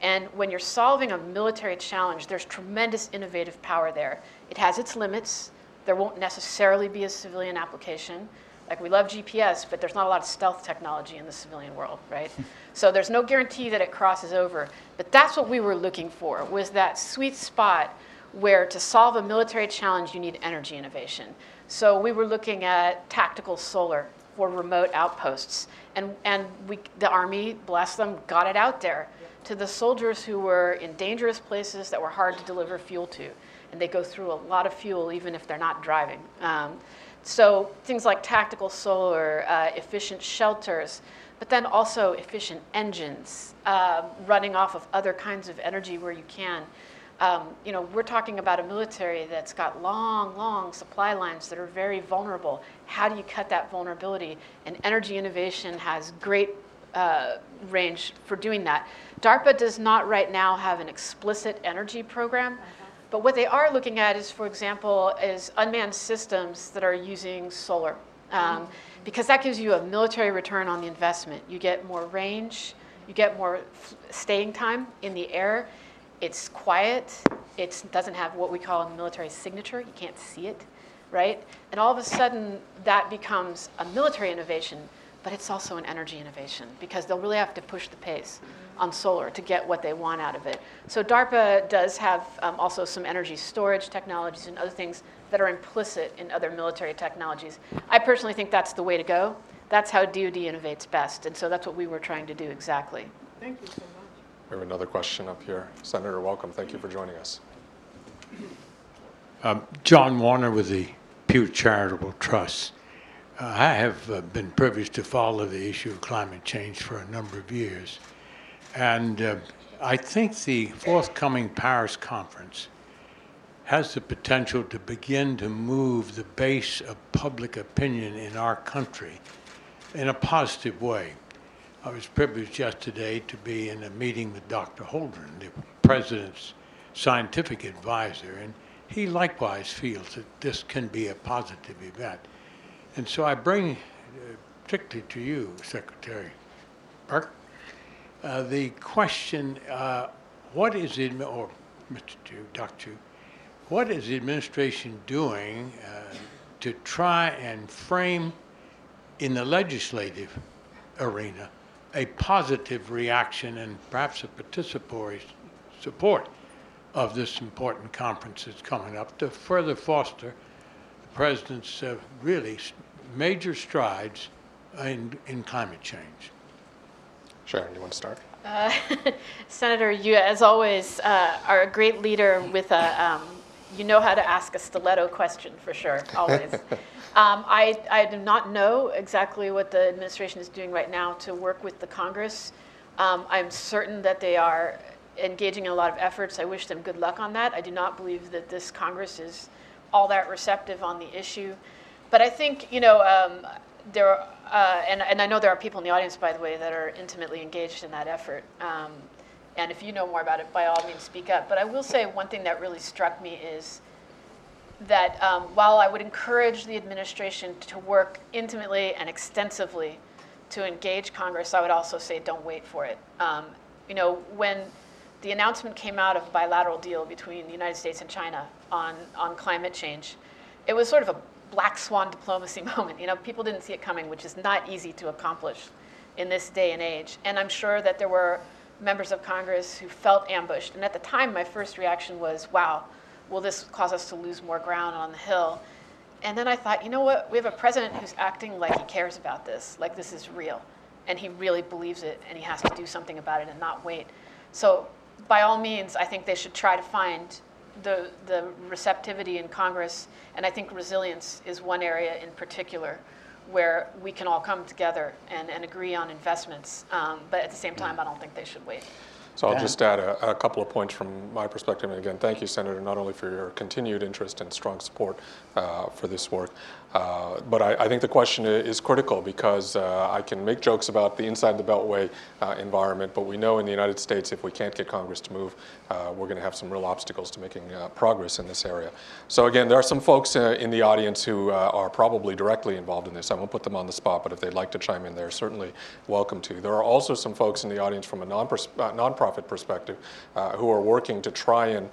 And when you're solving a military challenge, there's tremendous innovative power there. It has its limits. There won't necessarily be a civilian application. Like we love GPS, but there's not a lot of stealth technology in the civilian world, right? so there's no guarantee that it crosses over. But that's what we were looking for was that sweet spot where to solve a military challenge you need energy innovation. So we were looking at tactical solar for remote outposts. And, and we, the Army, bless them, got it out there to the soldiers who were in dangerous places that were hard to deliver fuel to. And they go through a lot of fuel even if they're not driving. Um, so things like tactical solar, uh, efficient shelters, but then also efficient engines uh, running off of other kinds of energy where you can. Um, you know, we're talking about a military that's got long, long supply lines that are very vulnerable. How do you cut that vulnerability? And energy innovation has great uh, range for doing that. DARPA does not right now have an explicit energy program. But what they are looking at is, for example, is unmanned systems that are using solar. Um, because that gives you a military return on the investment. You get more range, you get more f- staying time in the air. It's quiet. It doesn't have what we call a military signature. You can't see it, right? And all of a sudden, that becomes a military innovation, but it's also an energy innovation because they'll really have to push the pace on solar to get what they want out of it. So DARPA does have um, also some energy storage technologies and other things that are implicit in other military technologies. I personally think that's the way to go. That's how DoD innovates best, and so that's what we were trying to do exactly. Thank you so much. We have another question up here. Senator, welcome. Thank you for joining us. Um, John Warner with the Pew Charitable Trust. Uh, I have uh, been privileged to follow the issue of climate change for a number of years. And uh, I think the forthcoming Paris conference has the potential to begin to move the base of public opinion in our country in a positive way. I was privileged yesterday to be in a meeting with Dr. Holdren, the president's scientific advisor, and he likewise feels that this can be a positive event. And so I bring, uh, particularly to you, Secretary Burke, uh, the question, uh, what is it, or Mr. Chiu, Dr. Chiu, what is the administration doing uh, to try and frame in the legislative arena a positive reaction and perhaps a participatory support of this important conference that's coming up to further foster the president's uh, really major strides in, in climate change? Sharon, you want to start? Uh, Senator, you, as always, uh, are a great leader with a, um, you know how to ask a stiletto question for sure, always. um, I, I do not know exactly what the administration is doing right now to work with the Congress. Um, I'm certain that they are engaging in a lot of efforts. I wish them good luck on that. I do not believe that this Congress is all that receptive on the issue. But I think, you know, um, there are, uh, and, and I know there are people in the audience, by the way, that are intimately engaged in that effort. Um, and if you know more about it, by all means, speak up. But I will say one thing that really struck me is that um, while I would encourage the administration to work intimately and extensively to engage Congress, I would also say don't wait for it. Um, you know, when the announcement came out of a bilateral deal between the United States and China on, on climate change, it was sort of a black swan diplomacy moment. You know, people didn't see it coming, which is not easy to accomplish in this day and age. And I'm sure that there were members of Congress who felt ambushed. And at the time, my first reaction was, wow, will this cause us to lose more ground on the Hill? And then I thought, you know what? We have a president who's acting like he cares about this, like this is real. And he really believes it, and he has to do something about it and not wait. So, by all means, I think they should try to find the, the receptivity in Congress, and I think resilience is one area in particular where we can all come together and, and agree on investments. Um, but at the same time, I don't think they should wait. So I'll just add a, a, couple of points from my perspective. And again, thank you, Senator, not only for your continued interest and strong support uh, for this work, Uh, but I, I, think the question is critical because uh, I can make jokes about the inside the Beltway uh, environment, but we know in the United States if we can't get Congress to move, uh, we're going to have some real obstacles to making uh, progress in this area. So again, there are some folks uh, in the audience who are probably directly involved in this. I won't put them on the spot, but if they'd like to chime in, they're certainly welcome to. There are also some folks in the audience from a non nonprofit perspective who are working to try and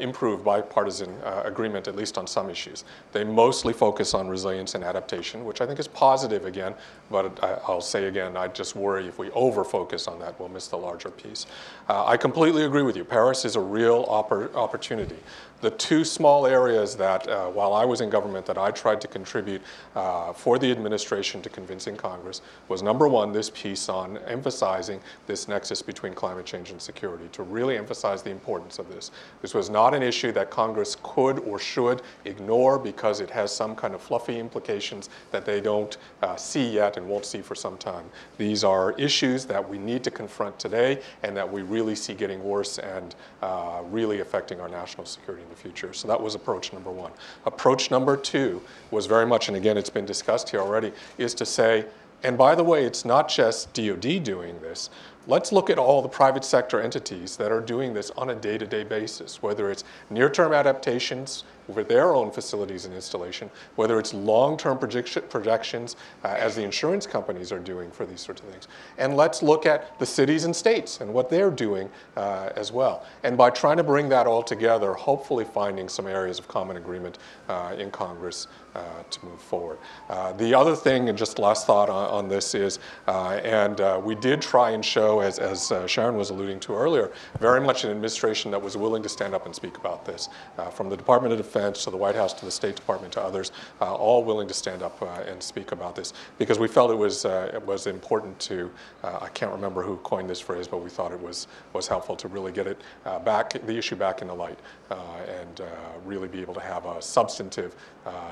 improve bipartisan agreement, at least on some issues. They mostly focus on resilience and adaptation, which I think is positive again, but I, will say again, I just worry if we over focus on that, we'll miss the larger piece. Uh, I completely agree with you. Paris is a real oppor- opportunity the two small areas that, uh, while I was in government, that I tried to contribute uh, for the administration to convincing Congress was number one, this piece on emphasizing this nexus between climate change and security, to really emphasize the importance of this. This was not an issue that Congress could or should ignore because it has some kind of fluffy implications that they don't uh, see yet and won't see for some time. These are issues that we need to confront today and that we really see getting worse and uh, really affecting our national security in the future. So that was approach number one. Approach number two was very much, and again, it's been discussed here already, is to say, and by the way, it's not just DoD doing this. Let's look at all the private sector entities that are doing this on a day to day basis, whether it's near term adaptations with their own facilities and installation, whether it's long term projections uh, as the insurance companies are doing for these sorts of things. And let's look at the cities and states and what they're doing uh, as well. And by trying to bring that all together, hopefully finding some areas of common agreement uh, in Congress Uh, to move forward. Uh, the other thing, and just last thought on, on this is, uh, and uh, we did try and show, as, as uh, Sharon was alluding to earlier, very much an administration that was willing to stand up and speak about this. from the Department of Defense to the White House to the State Department to others, all willing to stand up and speak about this because we felt it was, it was important to, I can't remember who coined this phrase, but we thought it was, was helpful to really get it back, the issue back in the light and really be able to have a substantive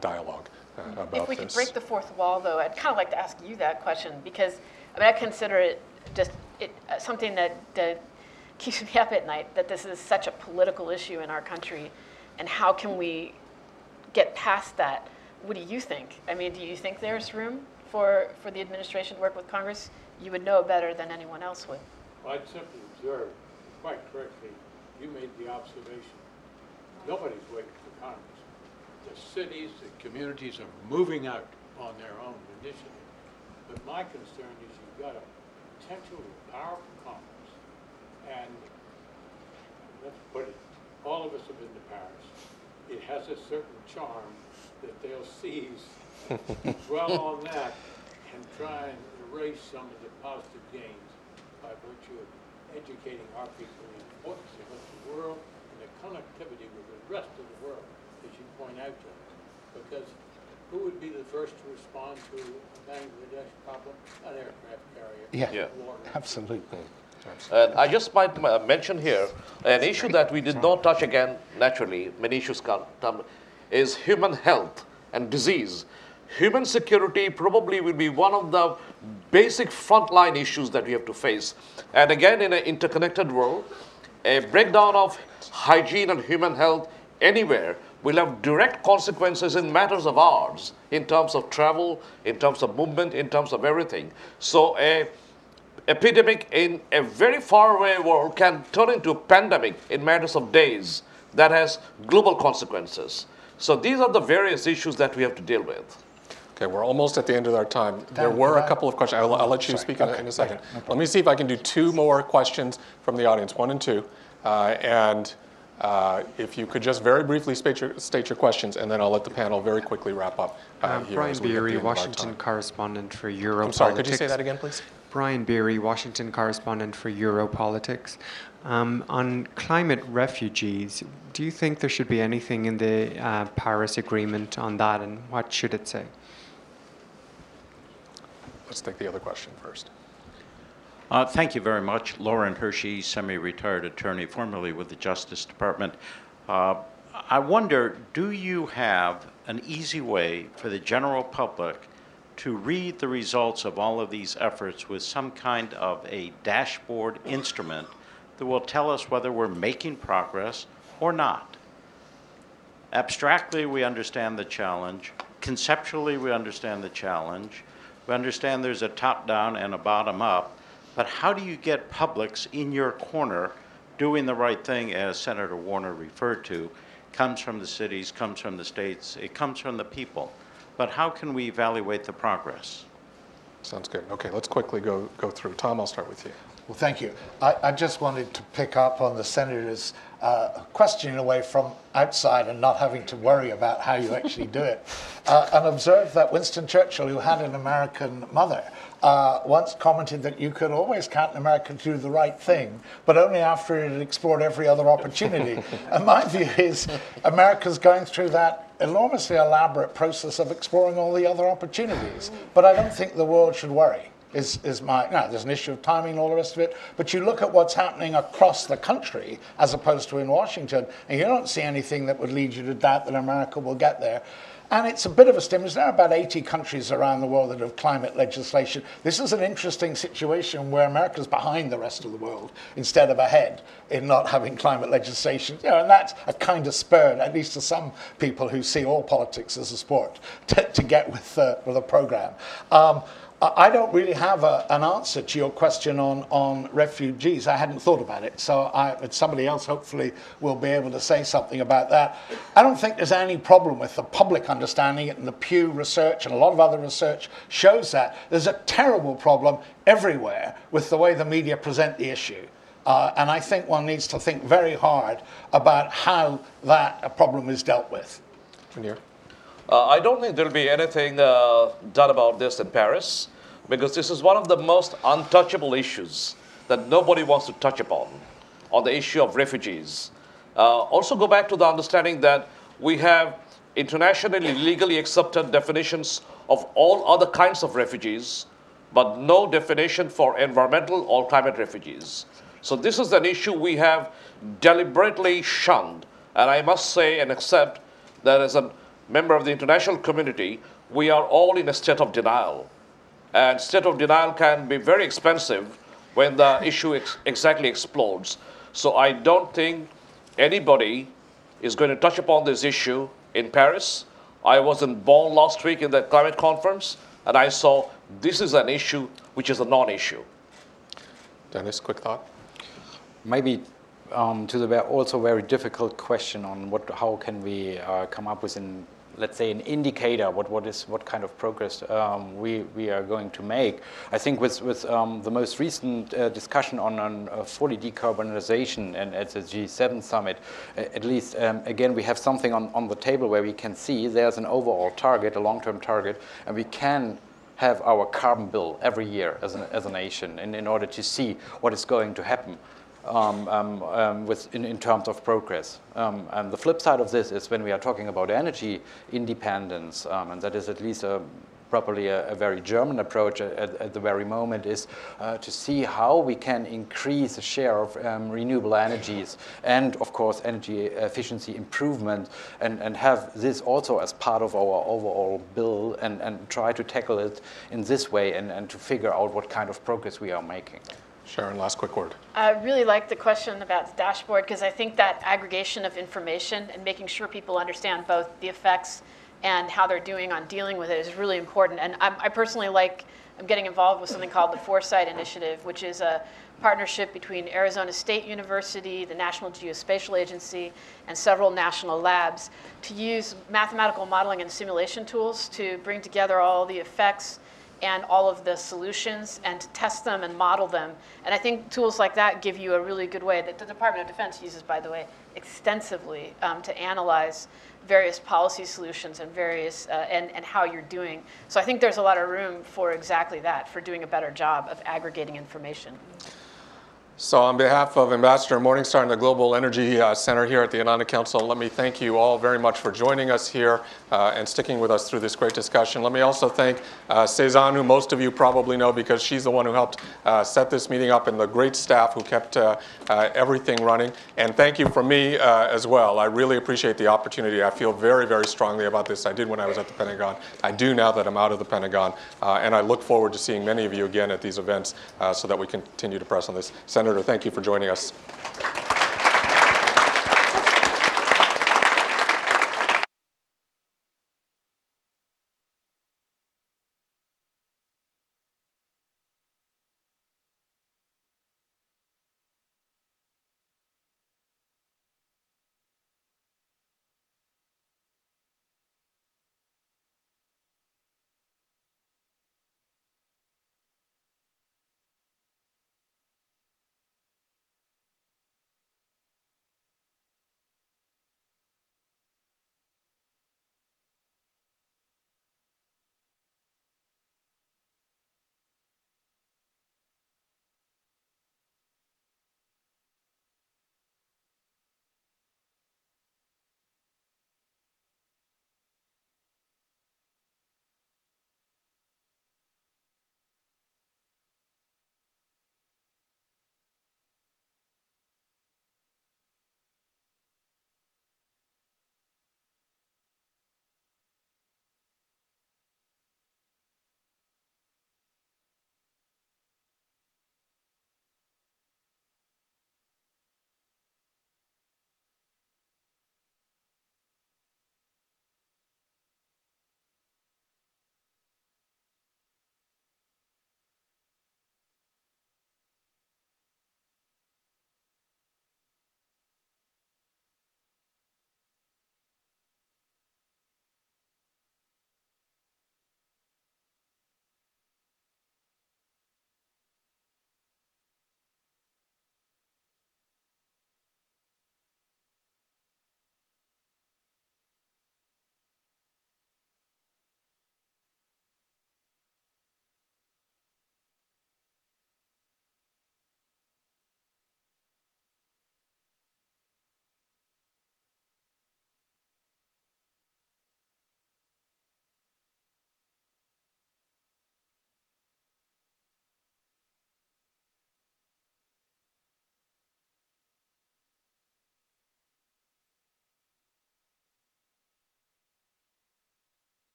dialogue dialogue uh, about If we this. could break the fourth wall, though, I'd kind of like to ask you that question because I mean, I consider it just it, uh, something that, that keeps me up at night that this is such a political issue in our country, and how can we get past that? What do you think? I mean, do you think there's room for, for the administration to work with Congress? You would know better than anyone else would. Well, I'd simply observe, quite correctly, you made the observation. Nobody's waiting for Congress the cities, the communities are moving out on their own initiative. But my concern is you've got a potential powerful Congress, and let's put it, all of us have been to Paris. It has a certain charm that they'll seize, dwell on that, and try and erase some of the positive gains by virtue of educating our people in the importance of the world connectivity with the rest of the world as you point out, John, because who would be the first to respond to a Bangladesh problem? An aircraft carrier. Yeah, Yeah. absolutely. And I just might uh, mention here an issue that we did not touch again naturally, many issues come, um, is human health and disease. Human security probably will be one of the basic frontline issues that we have to face. And again, in an interconnected world, a breakdown of hygiene and human health anywhere will have direct consequences in matters of ours, in terms of travel, in terms of movement, in terms of everything. So a epidemic in a very far away world can turn into a pandemic in matters of days that has global consequences. So these are the various issues that we have to deal with. Okay, we're almost at the end of our time. There were a couple of questions. I'll, I'll let you Sorry. speak in, a- in a second. okay, no Let me see if I can do two more questions from the audience, one and two. Uh, and uh, If you could just very briefly state your, state your questions, and then I'll let the panel very quickly wrap up uh, Um, here Brian as we get to the Beary, end of our Washington correspondent for Europolitics. I'm sorry, could you say that again, please? Brian Beary, Washington correspondent for Europolitics. Um, on climate refugees, do you think there should be anything in the uh, Paris Agreement on that, and what should it say? Let's take the other question first. Uh, thank you very much. Lauren Hershey, semi retired attorney, formerly with the Justice Department. Uh, I wonder do you have an easy way for the general public to read the results of all of these efforts with some kind of a dashboard instrument that will tell us whether we're making progress or not? Abstractly, we understand the challenge. conceptually, we understand the challenge. We understand there's a top down and a bottom up. But how do you get publics in your corner doing the right thing, as Senator Warner referred to? Comes from the cities, comes from the states, it comes from the people. But how can we evaluate the progress? Sounds good. Okay, let's quickly go, go through. Tom, I'll start with you. Well, thank you. I, I just wanted to pick up on the senator's uh, question in a way from outside and not having to worry about how you actually do it, uh, and observe that Winston Churchill, who had an American mother, uh, once commented that you could always count an America to do the right thing, but only after it had explored every other opportunity. and my view is America's going through that enormously elaborate process of exploring all the other opportunities. But I don't think the world should worry is, is my, no, there's an issue of timing and all the rest of it, but you look at what's happening across the country as opposed to in Washington, and you don't see anything that would lead you to doubt that America will get there. And it's a bit of a stimulus. There are about 80 countries around the world that have climate legislation. This is an interesting situation where America's behind the rest of the world instead of ahead in not having climate legislation. You know, and that's a kind of spur, at least to some people who see all politics as a sport, to, to get with, uh, with a program. Um, I don't really have a, an answer to your question on, on refugees. I hadn't thought about it, so I, somebody else hopefully will be able to say something about that. I don't think there's any problem with the public understanding it, and the Pew research and a lot of other research shows that. There's a terrible problem everywhere with the way the media present the issue. Uh, and I think one needs to think very hard about how that problem is dealt with. Munir. Uh, I don't think there'll be anything uh, done about this in Paris because this is one of the most untouchable issues that nobody wants to touch upon on the issue of refugees. Uh, also, go back to the understanding that we have internationally legally accepted definitions of all other kinds of refugees, but no definition for environmental or climate refugees. So, this is an issue we have deliberately shunned. And I must say and accept that as a member of the international community, we are all in a state of denial. And state of denial can be very expensive when the issue ex- exactly explodes. So I don't think anybody is going to touch upon this issue in Paris. I was in Bonn last week in the climate conference, and I saw this is an issue which is a non-issue. Dennis, quick thought. Maybe um, to the also very difficult question on what, how can we uh, come up with an let's say, an indicator what, what is what kind of progress um, we, we are going to make. I think with, with um, the most recent uh, discussion on, on uh, fully decarbonization and at the G7 summit, at least um, again we have something on, on the table where we can see there's an overall target, a long-term target, and we can have our carbon bill every year as, an, as a nation in, in order to see what is going to happen um, um, um, with, in, in, terms of progress. Um, and the flip side of this is when we are talking about energy independence, um, and that is at least a, probably a, a, very German approach at, at the very moment, is uh, to see how we can increase the share of um, renewable energies and, of course, energy efficiency improvement and, and have this also as part of our overall bill and, and try to tackle it in this way and, and to figure out what kind of progress we are making. Sharon, last quick word. I really like the question about the dashboard because I think that aggregation of information and making sure people understand both the effects and how they're doing on dealing with it is really important. And I'm, i personally like, I'm getting involved with something called the Foresight Initiative, which is a partnership between Arizona State University, the National Geospatial Agency, and several national labs to use mathematical modeling and simulation tools to bring together all the effects and all of the solutions and to test them and model them. And I think tools like that give you a really good way that the Department of Defense uses, by the way, extensively um, to analyze various policy solutions and various uh, and, and how you're doing. So I think there's a lot of room for exactly that, for doing a better job of aggregating information. So, on behalf of Ambassador Morningstar and the Global Energy uh, Center here at the Atlantic Council, let me thank you all very much for joining us here uh, and sticking with us through this great discussion. Let me also thank uh, Cezanne, who most of you probably know because she's the one who helped uh, set this meeting up, and the great staff who kept uh, uh, everything running. And thank you from me uh, as well. I really appreciate the opportunity. I feel very, very strongly about this. I did when I was at the Pentagon. I do now that I'm out of the Pentagon. and I look forward to seeing many of you again at these events so that we continue to press on this. Senator Senator, thank you for joining us.